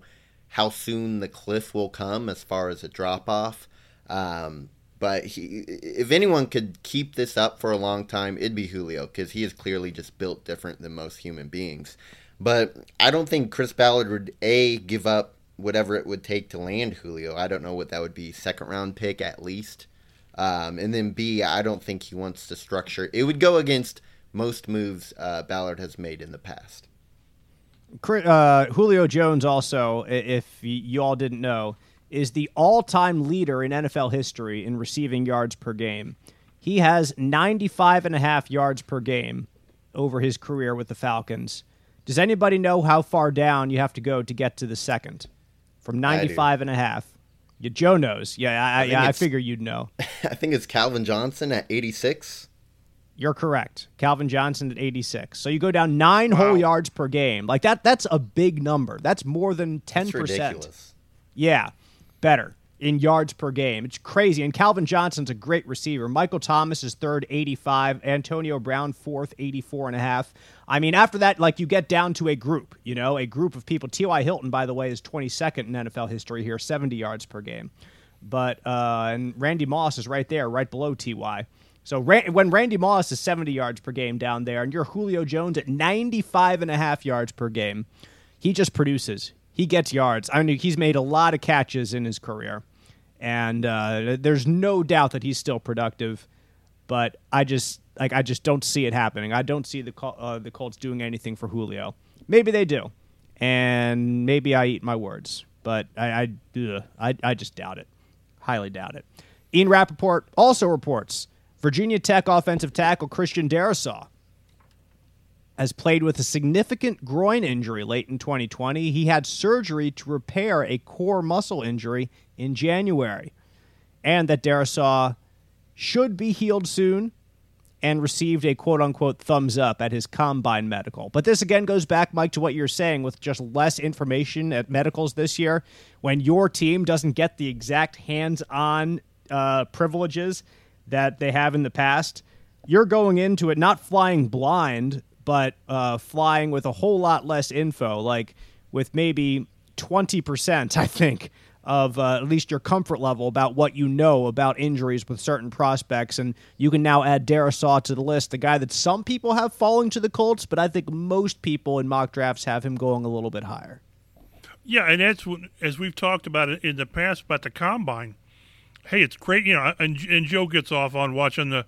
Speaker 4: how soon the cliff will come as far as a drop off. Um, but he, if anyone could keep this up for a long time, it'd be Julio because he is clearly just built different than most human beings. But I don't think Chris Ballard would a give up whatever it would take to land Julio. I don't know what that would be, second round pick at least. Um, and then B, I don't think he wants to structure. It would go against most moves uh, Ballard has made in the past.
Speaker 2: Uh, Julio Jones also, if you all didn't know, is the all-time leader in NFL history in receiving yards per game. He has 95 and a half yards per game over his career with the Falcons. Does anybody know how far down you have to go to get to the second? From 95 and a half. Yeah, Joe knows. Yeah, I, I, yeah, I figure you'd know.
Speaker 4: I think it's Calvin Johnson at 86.
Speaker 2: You're correct. Calvin Johnson at 86. So you go down nine whole yards per game. Like that. That's a big number. That's more than 10
Speaker 4: It's
Speaker 2: percent.
Speaker 4: ridiculous.
Speaker 2: Yeah, better in yards per game. It's crazy. And Calvin Johnson's a great receiver. Michael Thomas is third, 85. Antonio Brown fourth, 84 and a half. I mean, after that, like you get down to a group, you know, a group of people. T.Y. Hilton, by the way, is 22nd in NFL history here, 70 yards per game. But, uh, and Randy Moss is right there, right below T.Y. So when Randy Moss is 70 yards per game down there, and you're Julio Jones at 95 and a half yards per game, he just produces. He gets yards. I mean, he's made a lot of catches in his career, and uh, there's no doubt that he's still productive. But I just like I just don't see it happening. I don't see the Col- uh, the Colts doing anything for Julio. Maybe they do, and maybe I eat my words, but I I, ugh, I, I just doubt it. Highly doubt it. Ian Rapoport also reports Virginia Tech offensive tackle Christian Darrisaw has played with a significant groin injury late in 2020. He had surgery to repair a core muscle injury in January, and that Darrisaw should be healed soon and received a quote unquote thumbs up at his combine medical. But this again goes back, Mike, to what you're saying with just less information at medicals this year. When your team doesn't get the exact hands on uh, privileges that they have in the past, you're going into it not flying blind, but uh, flying with a whole lot less info, like with maybe 20%, I think, of uh, at least your comfort level about what you know about injuries with certain prospects. And you can now add Darrisaw to the list, the guy that some people have falling to the Colts, but I think most people in mock drafts have him going a little bit higher.
Speaker 3: Yeah, and that's as we've talked about it in the past about the combine. Hey, it's great, you know, and and Joe gets off on watching the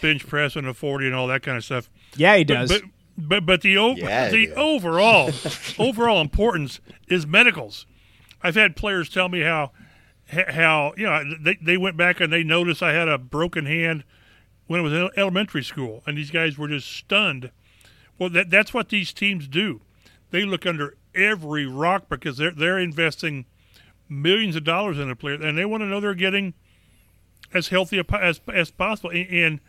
Speaker 3: bench press and the forty and all that kind of stuff.
Speaker 2: Yeah, he
Speaker 3: But
Speaker 2: does.
Speaker 3: but but, but the over,
Speaker 4: Yeah,
Speaker 3: the
Speaker 4: yeah.
Speaker 3: overall overall importance is medicals. I've had players tell me how how you know they they went back and they noticed I had a broken hand when it was in elementary school, and these guys were just stunned. Well, that that's what these teams do. They look under every rock because they're they're investing millions of dollars in a player, and they want to know they're getting as healthy as as possible. And, and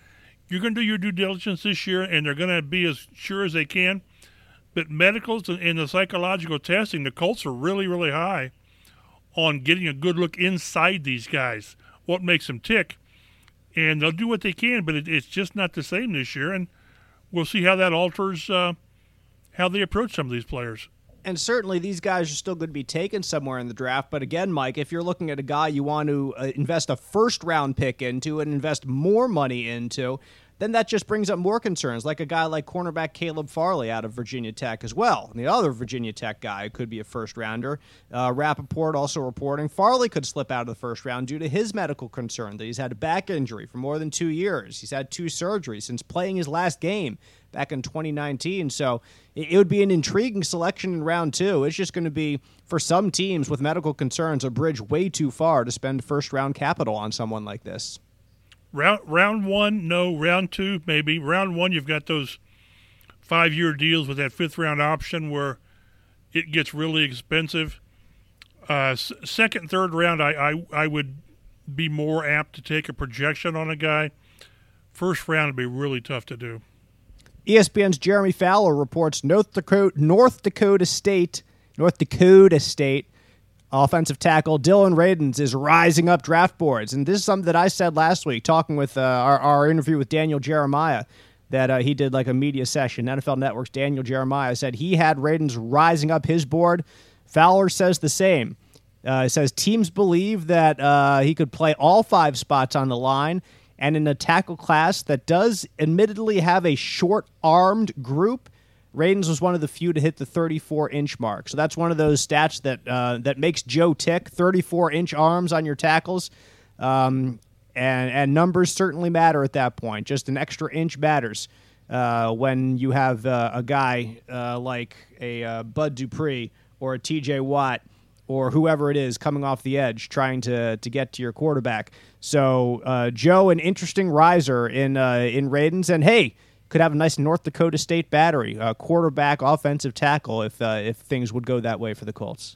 Speaker 3: you're going to do your due diligence this year, and they're going to be as sure as they can. But medicals and, and the psychological testing, the Colts are really really high on getting a good look inside these guys, what makes them tick, and they'll do what they can. But it, it's just not the same this year, and we'll see how that alters uh, how they approach some of these players.
Speaker 2: And certainly these guys are still going to be taken somewhere in the draft. But again, Mike, if you're looking at a guy you want to uh, invest a first round pick into and invest more money into, then that just brings up more concerns, like a guy like cornerback Caleb Farley out of Virginia Tech as well. And the other Virginia Tech guy could be a first rounder. Uh, Rapoport also reporting Farley could slip out of the first round due to his medical concern that he's had a back injury for more than two years. He's had two surgeries since playing his last game back in 2019. So it would be an intriguing selection in round two. It's just going to be, for some teams with medical concerns, a bridge way too far to spend first round capital on someone like this.
Speaker 3: Round round one, no. Round two, maybe. Round one, you've got those five year deals with that fifth round option where it gets really expensive. Uh, second, third round, I, I I would be more apt to take a projection on a guy. First round would be really tough to do.
Speaker 2: ESPN's Jeremy Fowler reports North Dakota, North Dakota State, North Dakota State offensive tackle Dillon Radunz is rising up draft boards, and this is something that I said last week, talking with uh, our, our interview with Daniel Jeremiah. That uh, he did like a media session. NFL Network's Daniel Jeremiah said he had Radunz rising up his board. Fowler says the same. Uh, says teams believe that uh, he could play all five spots on the line, and in a tackle class that does admittedly have a short armed group, Radunz was one of the few to hit the 34 inch mark. So that's one of those stats that uh, that makes Joe tick. 34 inch arms on your tackles, um, and and numbers certainly matter at that point. Just an extra inch matters uh, when you have uh, a guy uh, like a uh, Bud Dupree or a T.J. Watt or whoever it is coming off the edge trying to to get to your quarterback. So uh, Joe, an interesting riser in uh, in Radunz, and hey, could have a nice North Dakota State battery, uh, quarterback, offensive tackle, if uh, if things would go that way for the Colts.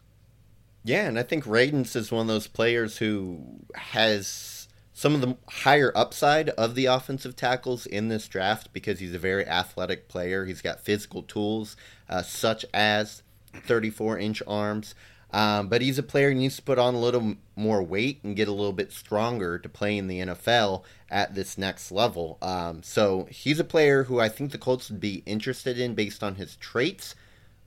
Speaker 4: Yeah, and I think Radunz is one of those players who has some of the higher upside of the offensive tackles in this draft because he's a very athletic player. He's got physical tools uh, such as 34 inch arms. Um, but he's a player who needs to put on a little more weight and get a little bit stronger to play in the NFL at this next level. Um, so he's a player who I think the Colts would be interested in based on his traits,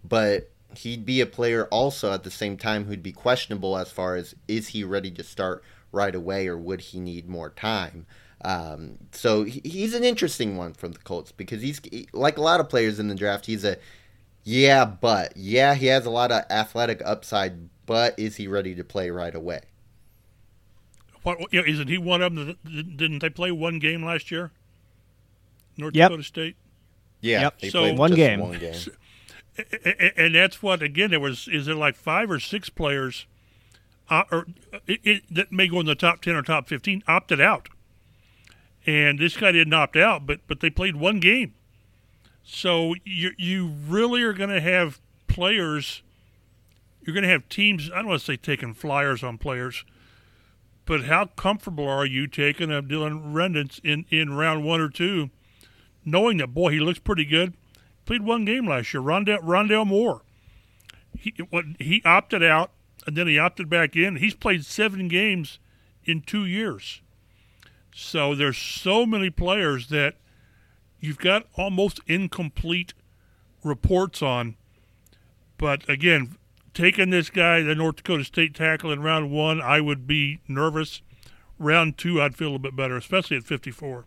Speaker 4: but he'd be a player also at the same time who'd be questionable as far as is he ready to start right away or would he need more time. Um, so he's an interesting one from the Colts because he's like a lot of players in the draft. He's a yeah, but yeah, he has a lot of athletic upside, but is he ready to play right away?
Speaker 3: What you know, isn't he one of them? Didn't they play one game last year? North
Speaker 2: yep.
Speaker 3: Dakota State.
Speaker 4: Yeah,
Speaker 2: yep. so one game.
Speaker 4: one game.
Speaker 3: And that's what again. There was is there like five or six players, uh, or it, it, that may go in the top ten or top fifteen opted out, and this guy didn't opt out, but but they played one game. So you you really are going to have players. You're going to have teams. I don't want to say taking flyers on players, but how comfortable are you taking a Dillon Radunz in in round one or two, knowing that boy he looks pretty good. Played one game last year. Rondale Rondale Moore. He what he opted out and then he opted back in. He's played seven games in two years. So there's so many players that you've got almost incomplete reports on. But again, taking this guy, the North Dakota State tackle in round one, I would be nervous. Round two, I'd feel a bit better, especially at 54.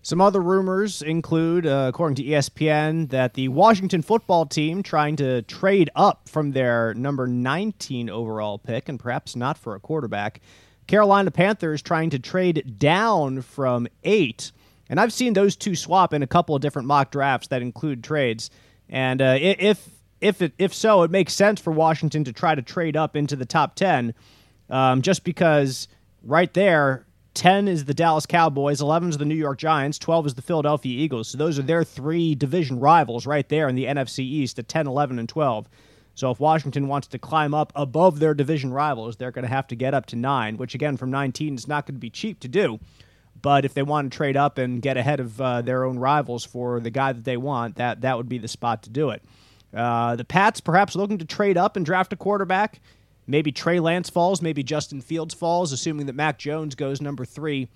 Speaker 2: Some other rumors include, uh, according to ESPN, that the Washington football team trying to trade up from their number 19 overall pick, and perhaps not for a quarterback. Carolina Panthers trying to trade down from eight and I've seen those two swap in a couple of different mock drafts that include trades. And uh, if if it, if so, it makes sense for Washington to try to trade up into the top ten, um, just because right there, ten is the Dallas Cowboys, eleven is the New York Giants, twelve is the Philadelphia Eagles. So those are their three division rivals right there in the NFC East at 10, 11, and twelve. So if Washington wants to climb up above their division rivals, they're going to have to get up to nine, which again from 19 is not going to be cheap to do. But if they want to trade up and get ahead of uh, their own rivals for the guy that they want, that that would be the spot to do it. Uh, the Pats perhaps looking to trade up and draft a quarterback. Maybe Trey Lance falls, maybe Justin Fields falls, assuming that Mac Jones goes number three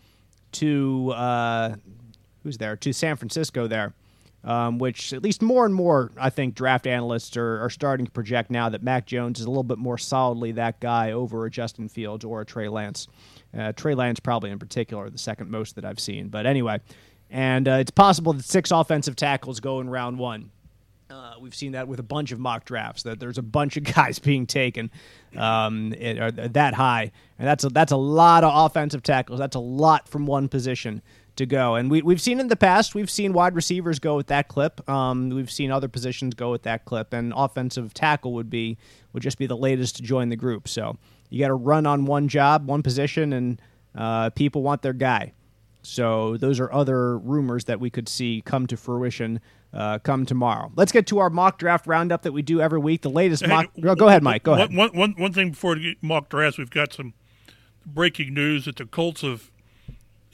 Speaker 2: to uh, who's there to San Francisco there. Um, which at least more and more, I think, draft analysts are, are starting to project now that Mac Jones is a little bit more solidly that guy over a Justin Fields or a Trey Lance. Uh, Trey Lance, probably in particular, the second most that I've seen. But anyway, and uh, it's possible that six offensive tackles go in round one. Uh, we've seen that with a bunch of mock drafts. That there's a bunch of guys being taken um, it, that high, and that's a, that's a lot of offensive tackles. That's a lot from one position to go. And we, we've seen in the past, we've seen wide receivers go with that clip. Um, we've seen other positions go with that clip, and offensive tackle would be would just be the latest to join the group. So you got to run on one job, one position, and uh, people want their guy. So those are other rumors that we could see come to fruition uh, come tomorrow. Let's get to our mock draft roundup that we do every week. The latest mock. Hey, go ahead, Mike. Go ahead.
Speaker 3: One, one, one thing before mock drafts, we've got some breaking news that the Colts have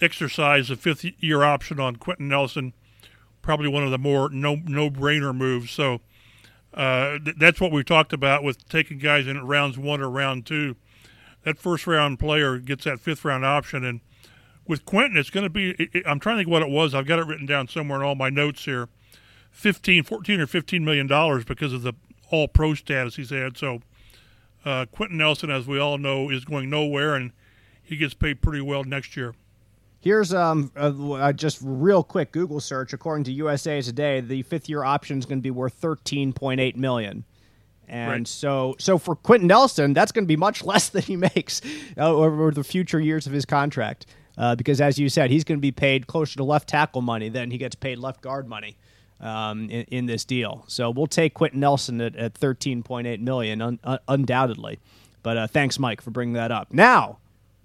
Speaker 3: exercised a fifth year option on Quenton Nelson. Probably one of the more no no brainer moves. So uh, th- that's what we talked about with taking guys in rounds one or round two that first round player gets that fifth round option. And with Quenton, it's going to be, it, it, I'm trying to think what it was. I've got it written down somewhere in all my notes here 15, 14 or 15 million dollars because of the all pro status he's had. So uh, Quenton Nelson, as we all know, is going nowhere and he gets paid pretty well next year.
Speaker 2: Here's um a, just real quick Google search. According to USA Today, the fifth year option is going to be worth 13.8 million. And right. so, so for Quenton Nelson, that's going to be much less than he makes uh, over the future years of his contract. Uh, because, as you said, he's going to be paid closer to left tackle money than he gets paid left guard money um, in, in, this deal. So we'll take Quenton Nelson at, at 13.8 million, un, un, undoubtedly. But uh, thanks, Mike, for bringing that up. Now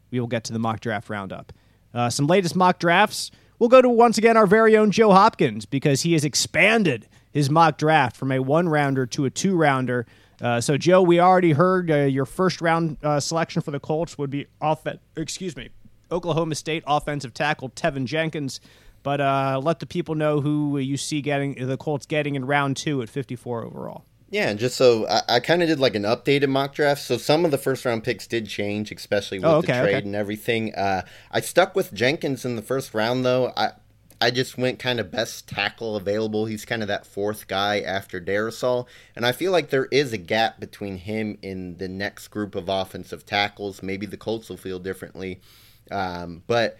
Speaker 2: we will get to the mock draft roundup. Uh, some latest mock drafts. We'll go to once again our very own Joe Hopkins because he has expanded his mock draft from a one rounder to a two rounder. Uh, so, Joe, we already heard uh, your first round uh, selection for the Colts would be off. Excuse me, Oklahoma State offensive tackle Teven Jenkins. But uh, let the people know who you see getting the Colts getting in round two at 54 overall.
Speaker 4: Yeah, and just so I, I kind of did like an updated mock draft. So some of the first round picks did change, especially with
Speaker 2: oh, okay,
Speaker 4: the trade
Speaker 2: okay.
Speaker 4: and everything. Uh, I stuck with Jenkins in the first round, though. I I just went kind of best tackle available. He's kind of that fourth guy after Darrisaw, and I feel like there is a gap between him and the next group of offensive tackles. Maybe the Colts will feel differently, um, but.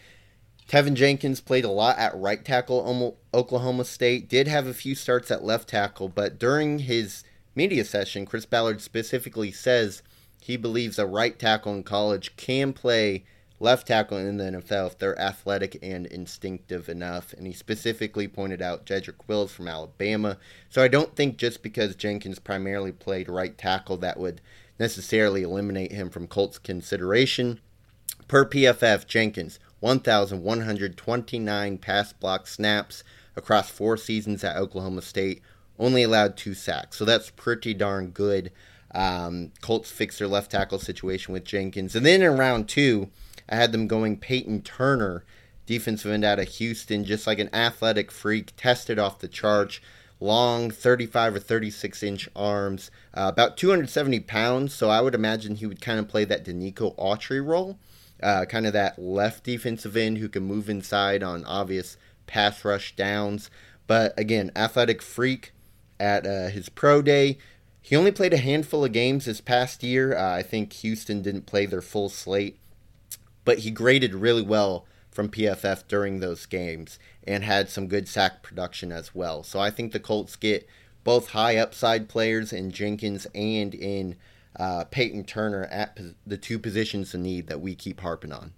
Speaker 4: Teven Jenkins played a lot at right tackle Oklahoma State, did have a few starts at left tackle, but during his media session, Chris Ballard specifically says he believes a right tackle in college can play left tackle in the NFL if they're athletic and instinctive enough. And he specifically pointed out Jedrick Wills from Alabama. So I don't think just because Jenkins primarily played right tackle that would necessarily eliminate him from Colts consideration. Per PFF, Jenkins, 1,129 pass block snaps across four seasons at Oklahoma State, only allowed two sacks. So that's pretty darn good. Um, Colts fix their left tackle situation with Jenkins. And then in round two, I had them going Peyton Turner, defensive end out of Houston, just like an athletic freak, tested off the charge. Long 35 or 36 inch arms, uh, about 270 pounds. So I would imagine he would kind of play that Denico Autry role, uh, kind of that left defensive end who can move inside on obvious pass rush downs. But again, athletic freak, at uh, his pro day. He only played a handful of games this past year. Uh, I think Houston didn't play their full slate, but he graded really well from PFF during those games and had some good sack production as well. So I think the Colts get both high upside players in Jenkins and in uh, Peyton Turner at the two positions of need that we keep harping on.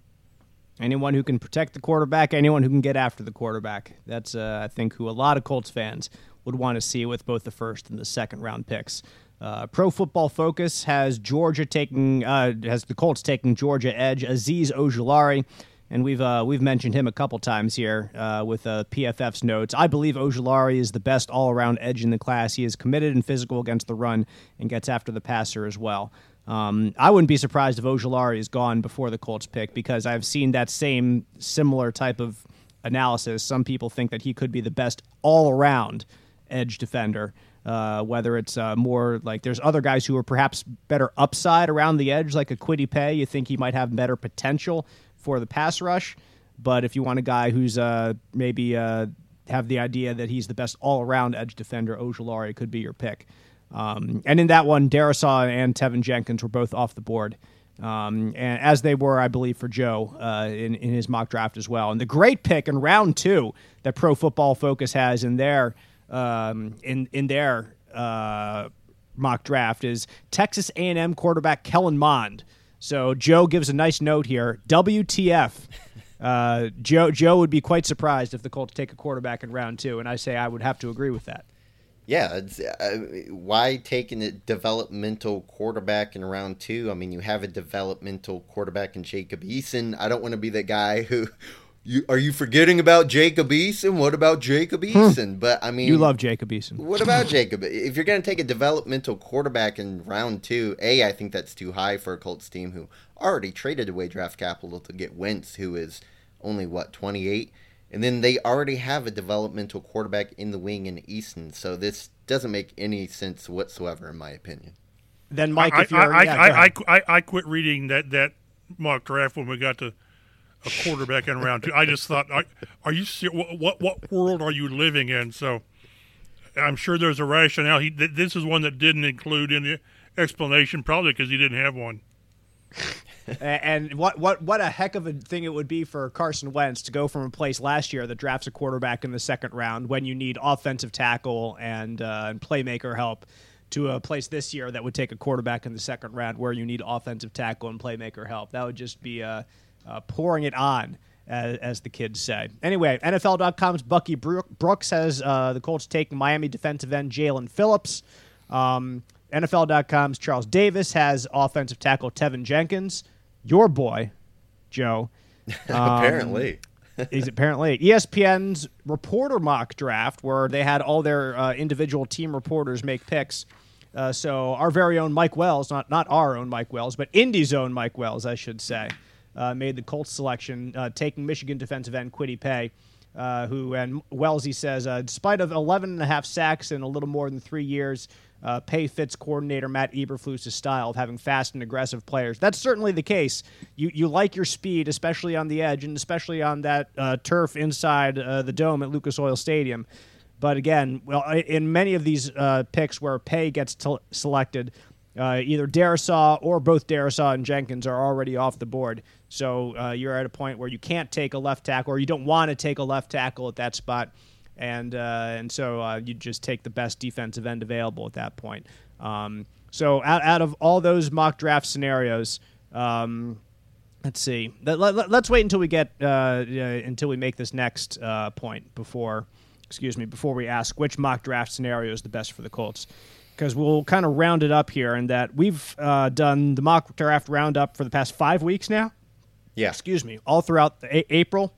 Speaker 2: Anyone who can protect the quarterback, anyone who can get after the quarterback. That's, uh, I think, who a lot of Colts fans would want to see with both the first and the second round picks. Uh, Pro Football Focus has Georgia taking uh, has the Colts taking Georgia edge Azeez Ojulari, and we've uh, we've mentioned him a couple times here uh, with uh, PFF's notes. I believe Ojulari is the best all around edge in the class. He is committed and physical against the run and gets after the passer as well. Um, I wouldn't be surprised if Ojulari is gone before the Colts pick because I've seen that same similar type of analysis. Some people think that he could be the best all around edge defender. Uh, whether it's uh, more like there's other guys who are perhaps better upside around the edge, like a Kwity Paye. You think he might have better potential for the pass rush. But if you want a guy who's uh, maybe uh, have the idea that he's the best all around edge defender, Ojulari could be your pick. Um, and in that one, Darrisaw and Teven Jenkins were both off the board. Um, and as they were, I believe, for Joe uh, in, in his mock draft as well. And the great pick in round two that Pro Football Focus has in there um, in in their uh, mock draft is Texas A&M quarterback Kellen Mond. So Joe gives a nice note here. WTF? Uh, Joe Joe would be quite surprised if the Colts take a quarterback in round two, and I say I would have to agree with that.
Speaker 4: Yeah, uh, why taking a developmental quarterback in round two? I mean, you have a developmental quarterback in Jacob Eason. I don't want to be that guy who you are you forgetting about Jacob Eason? What about Jacob hmm. Eason? Hmm. But I mean,
Speaker 2: you love Jacob Eason.
Speaker 4: What about Jacob? If you're going to take a developmental quarterback in round two, a I think that's too high for a Colts team who already traded away draft capital to get Wentz, who is only what 28, and then they already have a developmental quarterback in the wing in Eason. So this doesn't make any sense whatsoever, in my opinion.
Speaker 2: Then Mike,
Speaker 3: I,
Speaker 2: if you're,
Speaker 3: I,
Speaker 2: yeah,
Speaker 3: I, I, I quit reading that that mock draft when we got to a quarterback in round two. I just thought, are, are you what, what, world are you living in? So I'm sure there's a rationale. He this is one that didn't include any explanation, probably because he didn't have one.
Speaker 2: and what what what a heck of a thing it would be for Carson Wentz to go from a place last year that drafts a quarterback in the second round when you need offensive tackle and uh, and playmaker help to a place this year that would take a quarterback in the second round where you need offensive tackle and playmaker help. That would just be a uh, pouring it on, as, as, the kids say. Anyway, NFL.com's Bucky Brooks has uh, the Colts taking Miami defensive end Jaelan Phillips. Um, NFL.com's Charles Davis has offensive tackle Teven Jenkins. Your boy, Joe.
Speaker 4: Um, apparently.
Speaker 2: is apparently ESPN's reporter mock draft, where they had all their uh, individual team reporters make picks. Uh, so our very own Mike Wells, not not our own Mike Wells, but Indy's own Mike Wells, I should say, uh, made the Colts selection, uh, taking Michigan defensive end Kwity Paye. Uh, who and Wellesley says, uh, despite of 11 and a half sacks in a little more than three years, uh, Paye fits coordinator Matt Eberflus's style of having fast and aggressive players. That's certainly the case. You you like your speed, especially on the edge, and especially on that uh, turf inside uh, the dome at Lucas Oil Stadium. But again, well, in many of these uh, picks where Pay gets t- selected, either Darrisaw or both Darrisaw and Jenkins are already off the board. So uh, you're at a point where you can't take a left tackle, or you don't want to take a left tackle at that spot, and uh, and so uh, you just take the best defensive end available at that point. Um, so out, out of all those mock draft scenarios. Um, let's see. Let, us let, wait until we get uh, until we make this next point before, excuse me, before we ask which mock draft scenario is the best for the Colts because we'll kind of round it up here in that we've uh, done the mock draft roundup for the past five weeks now.
Speaker 4: Yeah.
Speaker 2: Excuse me, all throughout a- April.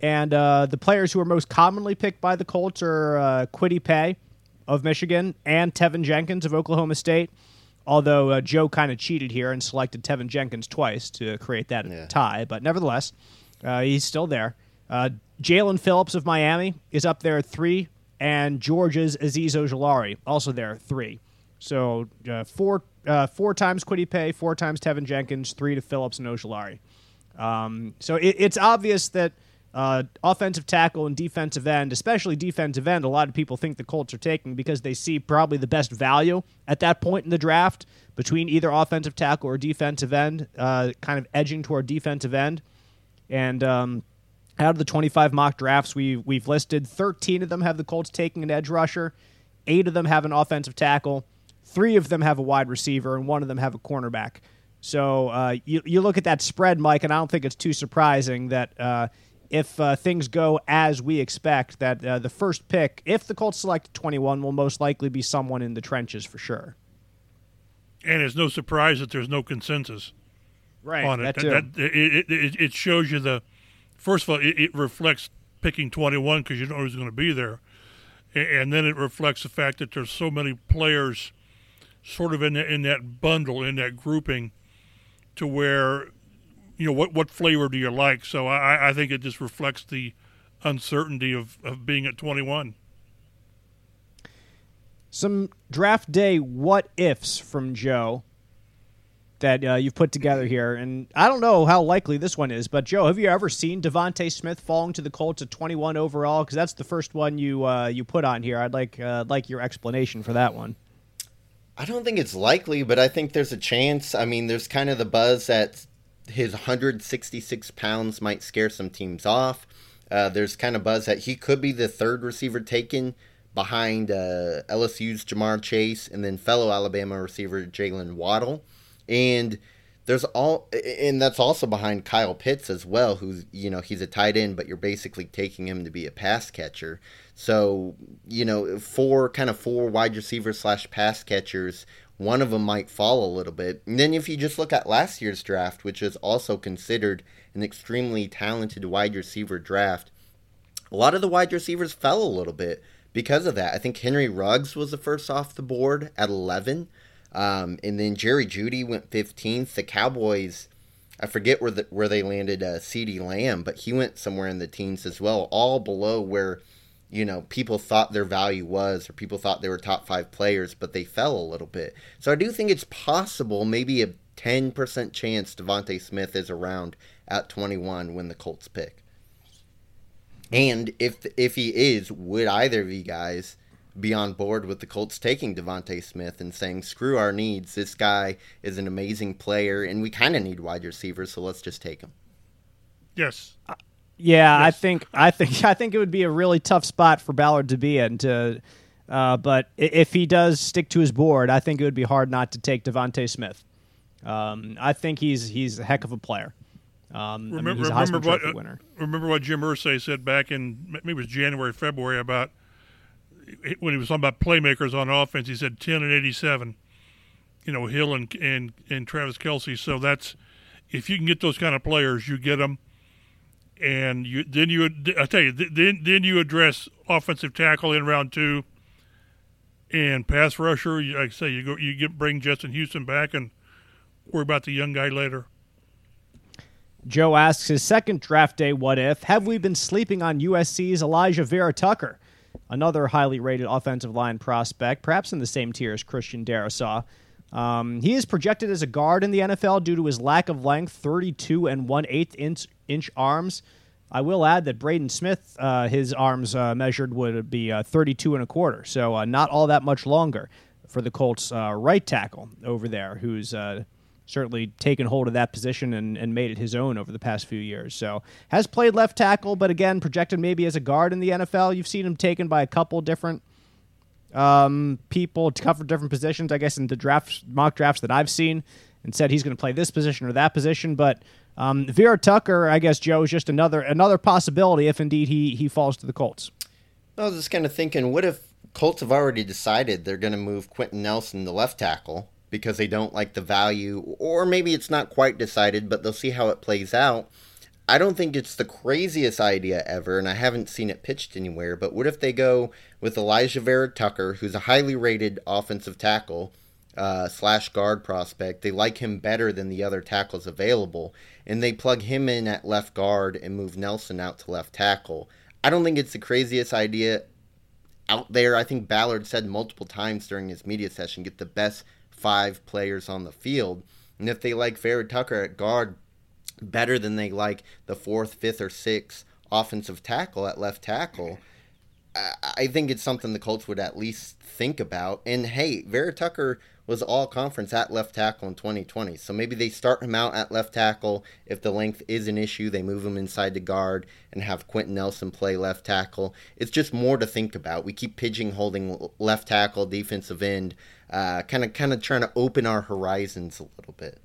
Speaker 2: And uh, the players who are most commonly picked by the Colts are uh, Kwity Paye of Michigan and Teven Jenkins of Oklahoma State. Although uh, Joe kind of cheated here and selected Teven Jenkins twice to create that yeah. tie, but nevertheless, uh, he's still there. Uh, Jaelan Phillips of Miami is up there at three and Georgia's Azeez Ojulari, also there, three. So uh, four uh, four times Kwity Paye, four times Teven Jenkins, three to Phillips and Ojulari. Um, so it, it's obvious that uh, offensive tackle and defensive end, especially defensive end, a lot of people think the Colts are taking because they see probably the best value at that point in the draft between either offensive tackle or defensive end, uh, kind of edging toward defensive end. And um, out of the 25 mock drafts we we've listed, 13 of them have the Colts taking an edge rusher, eight of them have an offensive tackle, three of them have a wide receiver, and one of them have a cornerback. So uh, you you look at that spread, Mike, and I don't think it's too surprising that uh, if uh, things go as we expect, that uh, the first pick, if the Colts select 21, will most likely be someone in the trenches for sure.
Speaker 3: And it's no surprise that there's no consensus
Speaker 2: right,
Speaker 3: on it.
Speaker 2: That, that,
Speaker 3: that it, it, it shows you the first of all, it, it reflects picking 21 because you don't know who's going to be there. And then it reflects the fact that there's so many players sort of in, the, in that bundle, in that grouping, to where, you know, what, what flavor do you like? So I, I think it just reflects the uncertainty of, of being at 21.
Speaker 2: Some draft day what ifs from Joe that uh, you've put together here. And I don't know how likely this one is, but Joe, have you ever seen DeVonta Smith falling to the Colts at 21 overall? Because that's the first one you uh, you put on here. I'd like uh, like your explanation for that one.
Speaker 4: I don't think it's likely, but I think there's a chance. I mean, there's kind of the buzz that his 166 pounds might scare some teams off. Uh, there's kind of buzz that he could be the third receiver taken behind uh, LSU's Ja'Marr Chase and then fellow Alabama receiver Jaylen Waddle and there's all and that's also behind Kyle Pitts as well who's you know he's a tight end but you're basically taking him to be a pass catcher so you know four kind of four wide receivers slash pass catchers one of them might fall a little bit and then if you just look at last year's draft which is also considered an extremely talented wide receiver draft a lot of the wide receivers fell a little bit because of that i think henry ruggs was the first off the board at 11 um, and then Jerry Jeudy went 15th. The Cowboys, I forget where the, where they landed uh, CeeDee Lamb, but he went somewhere in the teens as well, all below where you know people thought their value was, or people thought they were top five players, but they fell a little bit. So I do think it's possible, maybe a 10% chance DeVonta Smith is around at 21 when the Colts pick. And if if he is, would either of you guys be on board with the Colts taking DeVonta Smith and saying, "Screw our needs. This guy is an amazing player, and we kind of need wide receivers, so let's just take him."
Speaker 3: Yes.
Speaker 2: Yeah, yes. I think I think I think it would be a really tough spot for Ballard to be in. To, uh, but if he does stick to his board, I think it would be hard not to take DeVonta Smith. Um, I think he's he's a heck of a player. Um, remember, I mean, remember
Speaker 3: what uh,
Speaker 2: winner.
Speaker 3: remember what Jim Irsay said back in maybe it was January February about when he was talking about playmakers on offense, he said 10 and 87. You know, Hill and and and Travis Kelce. So that's if you can get those kind of players, you get them. And you then you I tell you then then you address offensive tackle in round two. And pass rusher, like I say, you go, you get bring Justin Houston back and worry about the young guy later.
Speaker 2: Joe asks his second draft day what if. Have we been sleeping on USC's Alijah Vera-Tucker? Another highly rated offensive line prospect, perhaps in the same tier as Christian Darrisaw. Um, he is projected as a guard in the NFL due to his lack of length, 32 and 1 8 inch, inch arms. I will add that Braden Smith, uh, his arms uh, measured would be uh, 32 and a quarter, so uh, not all that much longer for the Colts' uh, right tackle over there, who's uh, certainly taken hold of that position and, and made it his own over the past few years. So has played left tackle, but again projected maybe as a guard in the NFL. You've seen him taken by a couple different um, people to cover different positions. I guess in the draft mock drafts that I've seen, and said he's going to play this position or that position. But um, Vera-Tucker, I guess Joe is just another another possibility if indeed he he falls to the Colts.
Speaker 4: I was just kind of thinking, what if Colts have already decided they're going to move Quenton Nelson to left tackle because they don't like the value, or maybe it's not quite decided, but they'll see how it plays out. I don't think it's the craziest idea ever, and I haven't seen it pitched anywhere. But what if they go with Alijah Vera-Tucker, who's a highly rated offensive tackle uh, slash guard prospect? They like him better than the other tackles available, and they plug him in at left guard and move Nelson out to left tackle. I don't think it's the craziest idea out there. I think Ballard said multiple times during his media session get the best five players on the field. And if they like Vera-Tucker at guard better than they like the fourth, fifth, or sixth offensive tackle at left tackle, I think it's something the Colts would at least think about. And hey, Vera-Tucker was all conference at left tackle in 2020. So maybe they start him out at left tackle. If the length is an issue, they move him inside to guard and have Quenton Nelson play left tackle. It's just more to think about. We keep pigeonholing left tackle, defensive end, kind of kind of trying to open our horizons a little bit.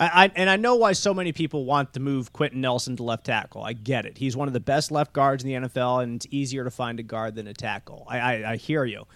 Speaker 2: I, and I know why so many people want to move Quenton Nelson to left tackle. I get it. He's one of the best left guards in the NFL, and it's easier to find a guard than a tackle. I, I, I hear you,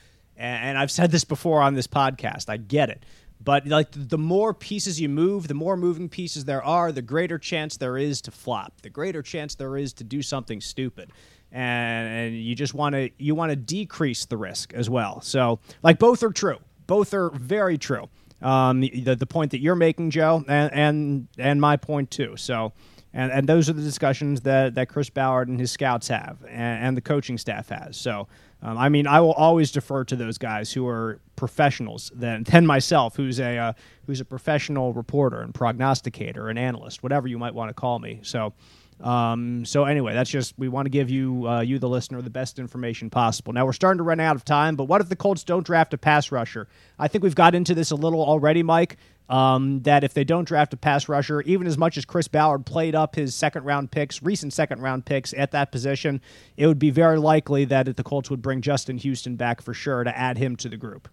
Speaker 2: and, I've said this before on this podcast. I get it. But like the more pieces you move, the more moving pieces there are, the greater chance there is to flop. The greater chance there is to do something stupid. And, and you just want to you want to decrease the risk as well. So like both are true. Both are very true um, the, the point that you're making, Joe, and and, and my point too. So, and, and those are the discussions that, that Chris Ballard and his scouts have, and, and the coaching staff has. So, um, I mean, I will always defer to those guys who are professionals than than myself, who's a uh, who's a professional reporter and prognosticator and analyst, whatever you might want to call me. So. Um, so anyway, that's just we want to give you uh, you the listener the best information possible. Now we're starting to run out of time, but what if the Colts don't draft a pass rusher? I think we've got into this a little already, Mike. Um, that if they don't draft a pass rusher, even as much as Chris Ballard played up his second round picks, recent second round picks at that position, it would be very likely that the Colts would bring Justin Houston back for sure to add him to the group.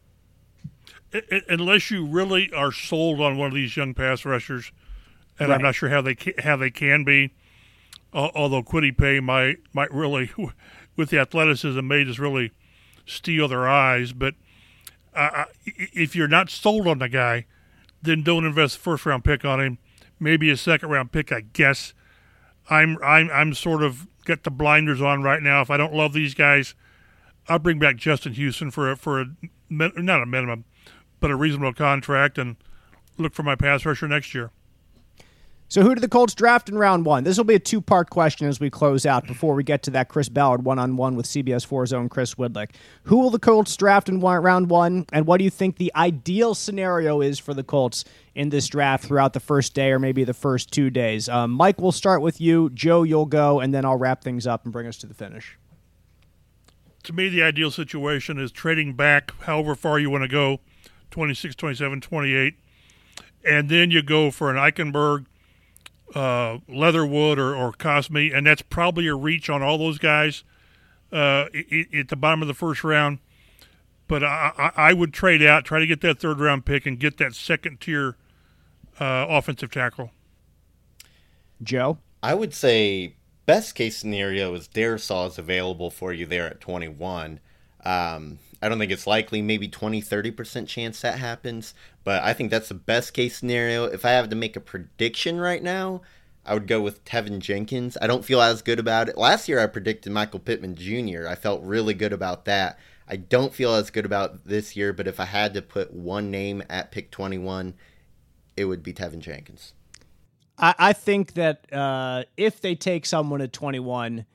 Speaker 3: Unless you really are sold on one of these young pass rushers, and right. I'm not sure how they can, how they can be although Kwity Paye might might really, with the athleticism, may just really steal their eyes. But uh, if you're not sold on the guy, then don't invest a first round pick on him. Maybe a second round pick, I guess. I'm I'm I'm sort of got the blinders on right now. If I don't love these guys, I'll bring back Justin Houston for a, for a not a minimum, but a reasonable contract and look for my pass rusher next year.
Speaker 2: So, who did the Colts draft in round one? This will be a two part question as we close out before we get to that Chris Ballard one on one with CBS 4's own Chris Widlic. Who will the Colts draft in round one, and what do you think the ideal scenario is for the Colts in this draft throughout the first day or maybe the first two days? Um, Mike, we'll start with you. Joe, you'll go, and then I'll wrap things up and bring us to the finish.
Speaker 3: To me, the ideal situation is trading back however far you want to go 26, 27, 28, and then you go for an Eichenberg uh, Leatherwood or, or Cosmi, and that's probably a reach on all those guys uh, at the bottom of the first round. But I, I, would trade out, try to get that third round pick, and get that second tier uh, offensive tackle.
Speaker 2: Joe,
Speaker 4: I would say best case scenario is Darrisaw is available for you there at 21. Um, I don't think it's likely, maybe 20, 30% chance that happens. But I think that's the best case scenario. If I have to make a prediction right now, I would go with Teven Jenkins. I don't feel as good about it. Last year, I predicted Michael Pittman Jr., I felt really good about that. I don't feel as good about this year, but if I had to put one name at pick 21, it would be Teven Jenkins.
Speaker 2: I, I think that uh, if they take someone at 21,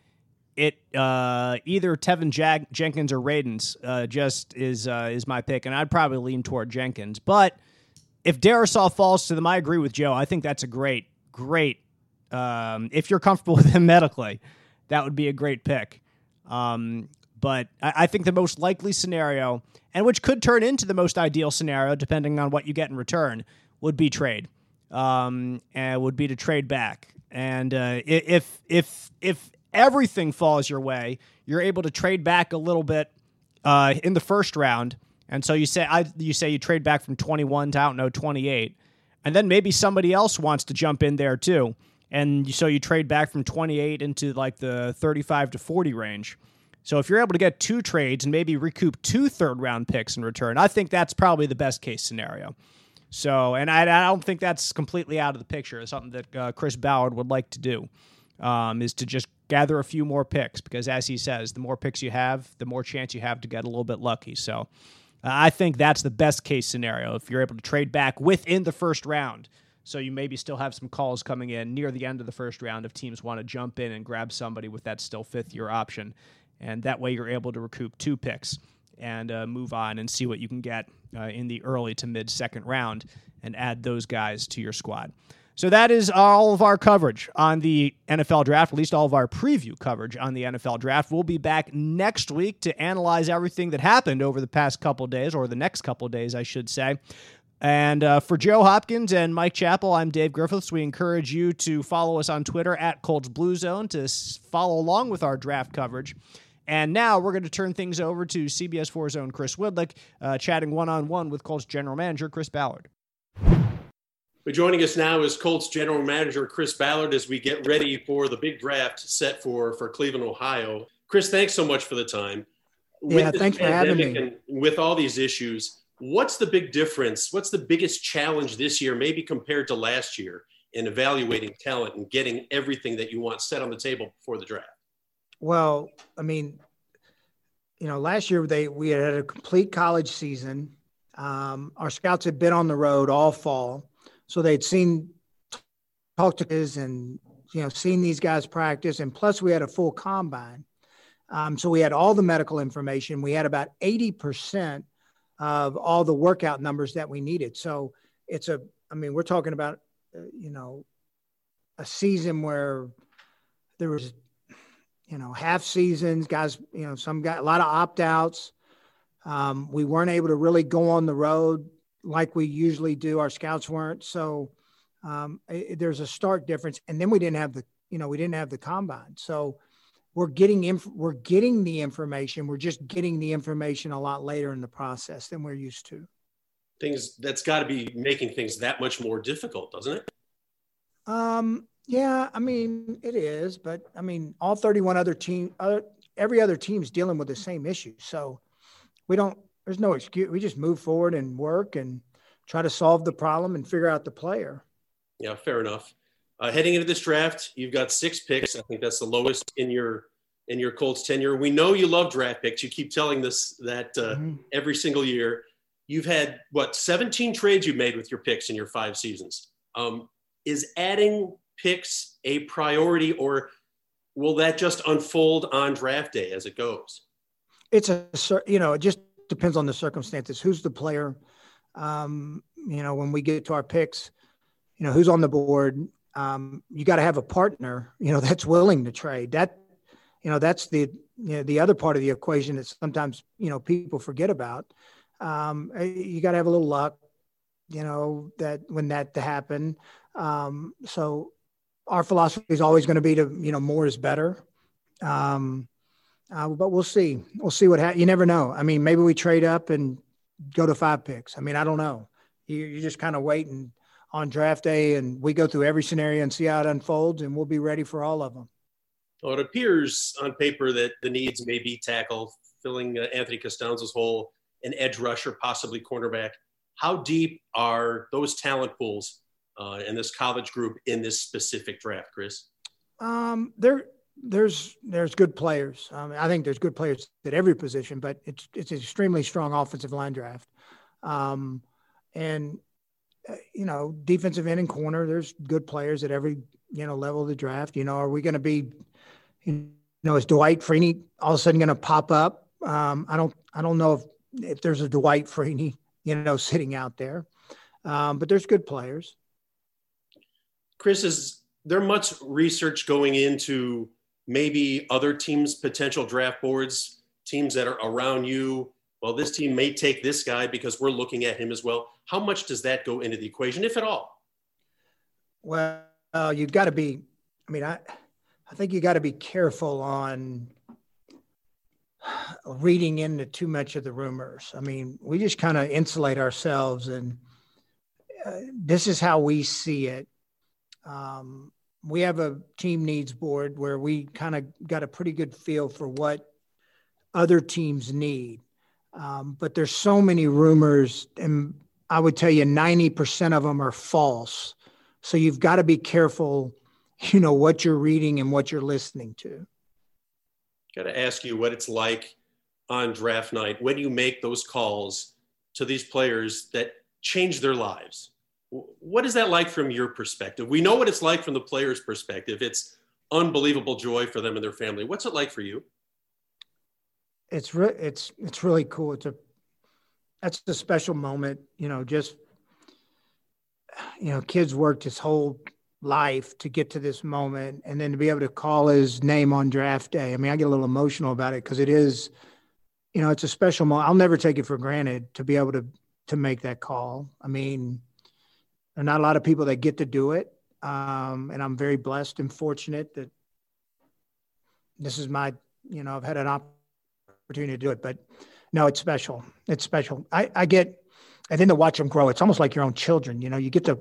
Speaker 2: it uh, either Teven Jag- Jenkins or Radunz uh, just is uh, is my pick, and I'd probably lean toward Jenkins. But if Darrisaw falls to them, I agree with Joe. I think that's a great, great. Um, if you're comfortable with him medically, that would be a great pick. Um, but I, I think the most likely scenario, and which could turn into the most ideal scenario, depending on what you get in return, would be trade. Um, and would be to trade back. And uh, if if if everything falls your way, you're able to trade back a little bit uh, in the first round. And so you say I you say you trade back from 21 to I don't know 28, and then maybe somebody else wants to jump in there too, and so you trade back from 28 into like the 35 to 40 range. So if you're able to get two trades and maybe recoup two third round picks in return, I think that's probably the best case scenario. So, and I, I don't think that's completely out of the picture. It's something that uh, Chris Ballard would like to do, um, is to just gather a few more picks because, as he says, the more picks you have, the more chance you have to get a little bit lucky. So, uh, I think that's the best case scenario if you're able to trade back within the first round. So you maybe still have some calls coming in near the end of the first round if teams want to jump in and grab somebody with that still fifth year option, and that way you're able to recoup two picks and uh, move on and see what you can get uh, in the early to mid second round and add those guys to your squad. So that is all of our coverage on the NFL draft, at least all of our preview coverage on the NFL draft. We'll be back next week to analyze everything that happened over the past couple days, or the next couple days, I should say. And uh, for Joe Hopkins and Mike Chappell, I'm Dave Griffiths. We encourage you to follow us on Twitter at Colts Blue Zone to follow along with our draft coverage. And now we're going to turn things over to CBS 4's own Chris Widlic, uh, chatting one on one with Colts general manager Chris Ballard.
Speaker 5: But joining us now is Colts general manager Chris Ballard as we get ready for the big draft set for for Cleveland, Ohio. Chris, thanks so much for the time.
Speaker 6: Yeah, thanks for having me.
Speaker 5: With all these issues, what's the big difference? What's the biggest challenge this year, maybe compared to last year, in evaluating talent and getting everything that you want set on the table before the draft?
Speaker 6: Well, I mean, you know, last year they we had a complete college season. Um, our scouts had been on the road all fall so they'd seen, talked to his and, you know, seen these guys practice. And plus, we had a full combine. Um, so we had all the medical information. We had about 80% of all the workout numbers that we needed. So it's a, I mean, we're talking about, uh, you know, a season where there was, you know, half seasons, guys, you know, some got a lot of opt outs. Um, we weren't able to really go on the road like we usually do. Our scouts weren't. So um, it, there's a stark difference. And then we didn't have the, you know, we didn't have the combine. So we're getting inf- we're getting the information. We're just getting the information a lot later in the process than we're used to.
Speaker 5: Things that's got to be making things that much more difficult, doesn't it?
Speaker 6: Um, yeah, I mean it is, but I mean all 31 other team, every other team's dealing with the same issue. So we don't there's no excuse. We just move forward and work and try to solve the problem and figure out the player.
Speaker 5: Yeah, fair enough. Uh, heading into this draft, you've got six picks. I think that's the lowest in your in your Colts tenure. We know you love draft picks. You keep telling this that uh, mm-hmm. every single year. You've had what 17 trades you made with your picks in your five seasons. Um, is adding picks a priority, or will that just unfold on draft day as it goes?
Speaker 6: It's a you know just depends on the circumstances. Who's the player? Um, you know, when we get to our picks, you know, who's on the board? Um, you got to have a partner, you know, that's willing to trade. That, you know, that's the you know, the other part of the equation that sometimes you know people forget about. Um, eh, you got to have a little luck, you know, that when that to happen. Um, so our philosophy is always going to be to you know more is better. Um, uh, but we'll see. We'll see what happens. You never know. I mean, maybe we trade up and go to five picks. I mean, I don't know. You, you're just kind of waiting on draft day, and we go through every scenario and see how it unfolds, and we'll be ready for all of them.
Speaker 5: Well, it appears on paper that the needs may be tackle, filling uh, Anthony Castonzo's hole, an edge rusher, possibly cornerback. How deep are those talent pools uh, in this college group in this specific draft, Chris?
Speaker 6: Um, they're there's there's good players. Um, I think there's good players at every position, but it's it's an extremely strong offensive line draft. Um, and uh, you know, defensive end and corner, there's good players at every you know level of the draft. You know, are we going to be, you know, is Dwight Freeney all of a sudden going to pop up? Um, I don't I don't know if if there's a Dwight Freeney, you know, sitting out there, um, but there's good players.
Speaker 5: Chris, is there much research going into maybe other teams' potential draft boards, teams that are around you? Well, this team may take this guy because we're looking at him as well. How much does that go into the equation, if at all?
Speaker 6: Well, you've got to be. I mean, I, I think you got to be careful on reading into too much of the rumors. I mean, we just kind of insulate ourselves, and uh, this is how we see it. Um, we have a team needs board where we kind of got a pretty good feel for what other teams need. Um, but there's so many rumors, and I would tell you 90% of them are false. So you've got to be careful, you know, what you're reading and what you're listening to.
Speaker 5: Got to ask you what it's like on draft night when you make those calls to these players that change their lives. What is that like from your perspective? We know what it's like from the player's perspective. It's unbelievable joy for them and their family. What's it like for you?
Speaker 6: It's re- it's it's really cool. It's a that's a special moment. You know, just you know, kids worked his whole life to get to this moment, and then to be able to call his name on draft day. I mean, I get a little emotional about it because it is, you know, it's a special moment. I'll never take it for granted to be able to to make that call. I mean, there are not a lot of people that get to do it. Um, and I'm very blessed and fortunate that this is my, you know, I've had an opportunity to do it. But no, it's special. It's special. I, I get, and then to watch them grow, it's almost like your own children. You know, you get to,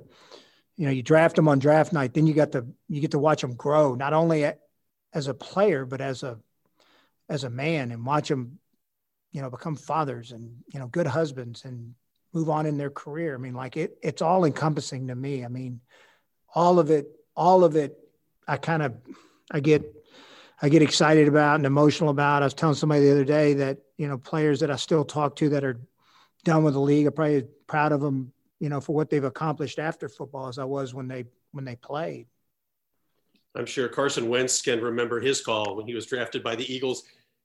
Speaker 6: you know, you draft them on draft night, then you got to, you get to watch them grow, not only as a player, but as a, as a man and watch them, you know, become fathers and, you know, good husbands and move on in their career. I mean, like it, it's all encompassing to me. I mean, all of it, all of it, I kind of, I get, I get excited about and emotional about. I was telling somebody the other day that, you know, players that I still talk to that are done with the league, I'm probably proud of them, you know, for what they've accomplished after football as I was when they, when they played.
Speaker 5: I'm sure Carson Wentz can remember his call when he was drafted by the Eagles.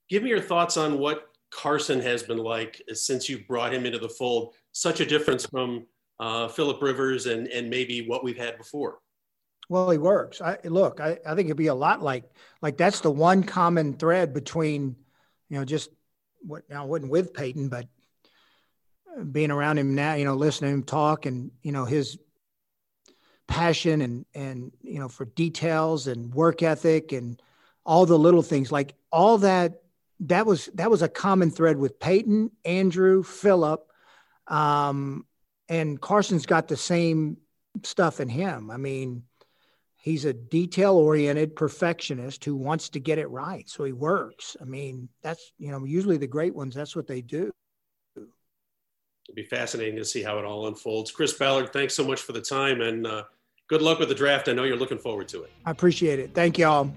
Speaker 5: Give me your thoughts on what Carson has been like since you brought him into the fold such a difference from uh, Philip Rivers and and maybe what we've had before.
Speaker 6: Well, he works. I look. I, I think it'd be a lot like like that's the one common thread between, you know, just what I wasn't with Peyton, but being around him now, you know, listening to him talk and you know his passion and and you know for details and work ethic and all the little things like all that that was that was a common thread with Peyton, Andrew, Philip, um, and Carson's got the same stuff in him. I mean, he's a detail oriented perfectionist who wants to get it right. So he works. I mean, that's, you know, usually the great ones, that's what they do.
Speaker 5: It'd be fascinating to see how it all unfolds. Chris Ballard, thanks so much for the time and uh, good luck with the draft. I know you're looking forward to it.
Speaker 6: I appreciate it. Thank you all.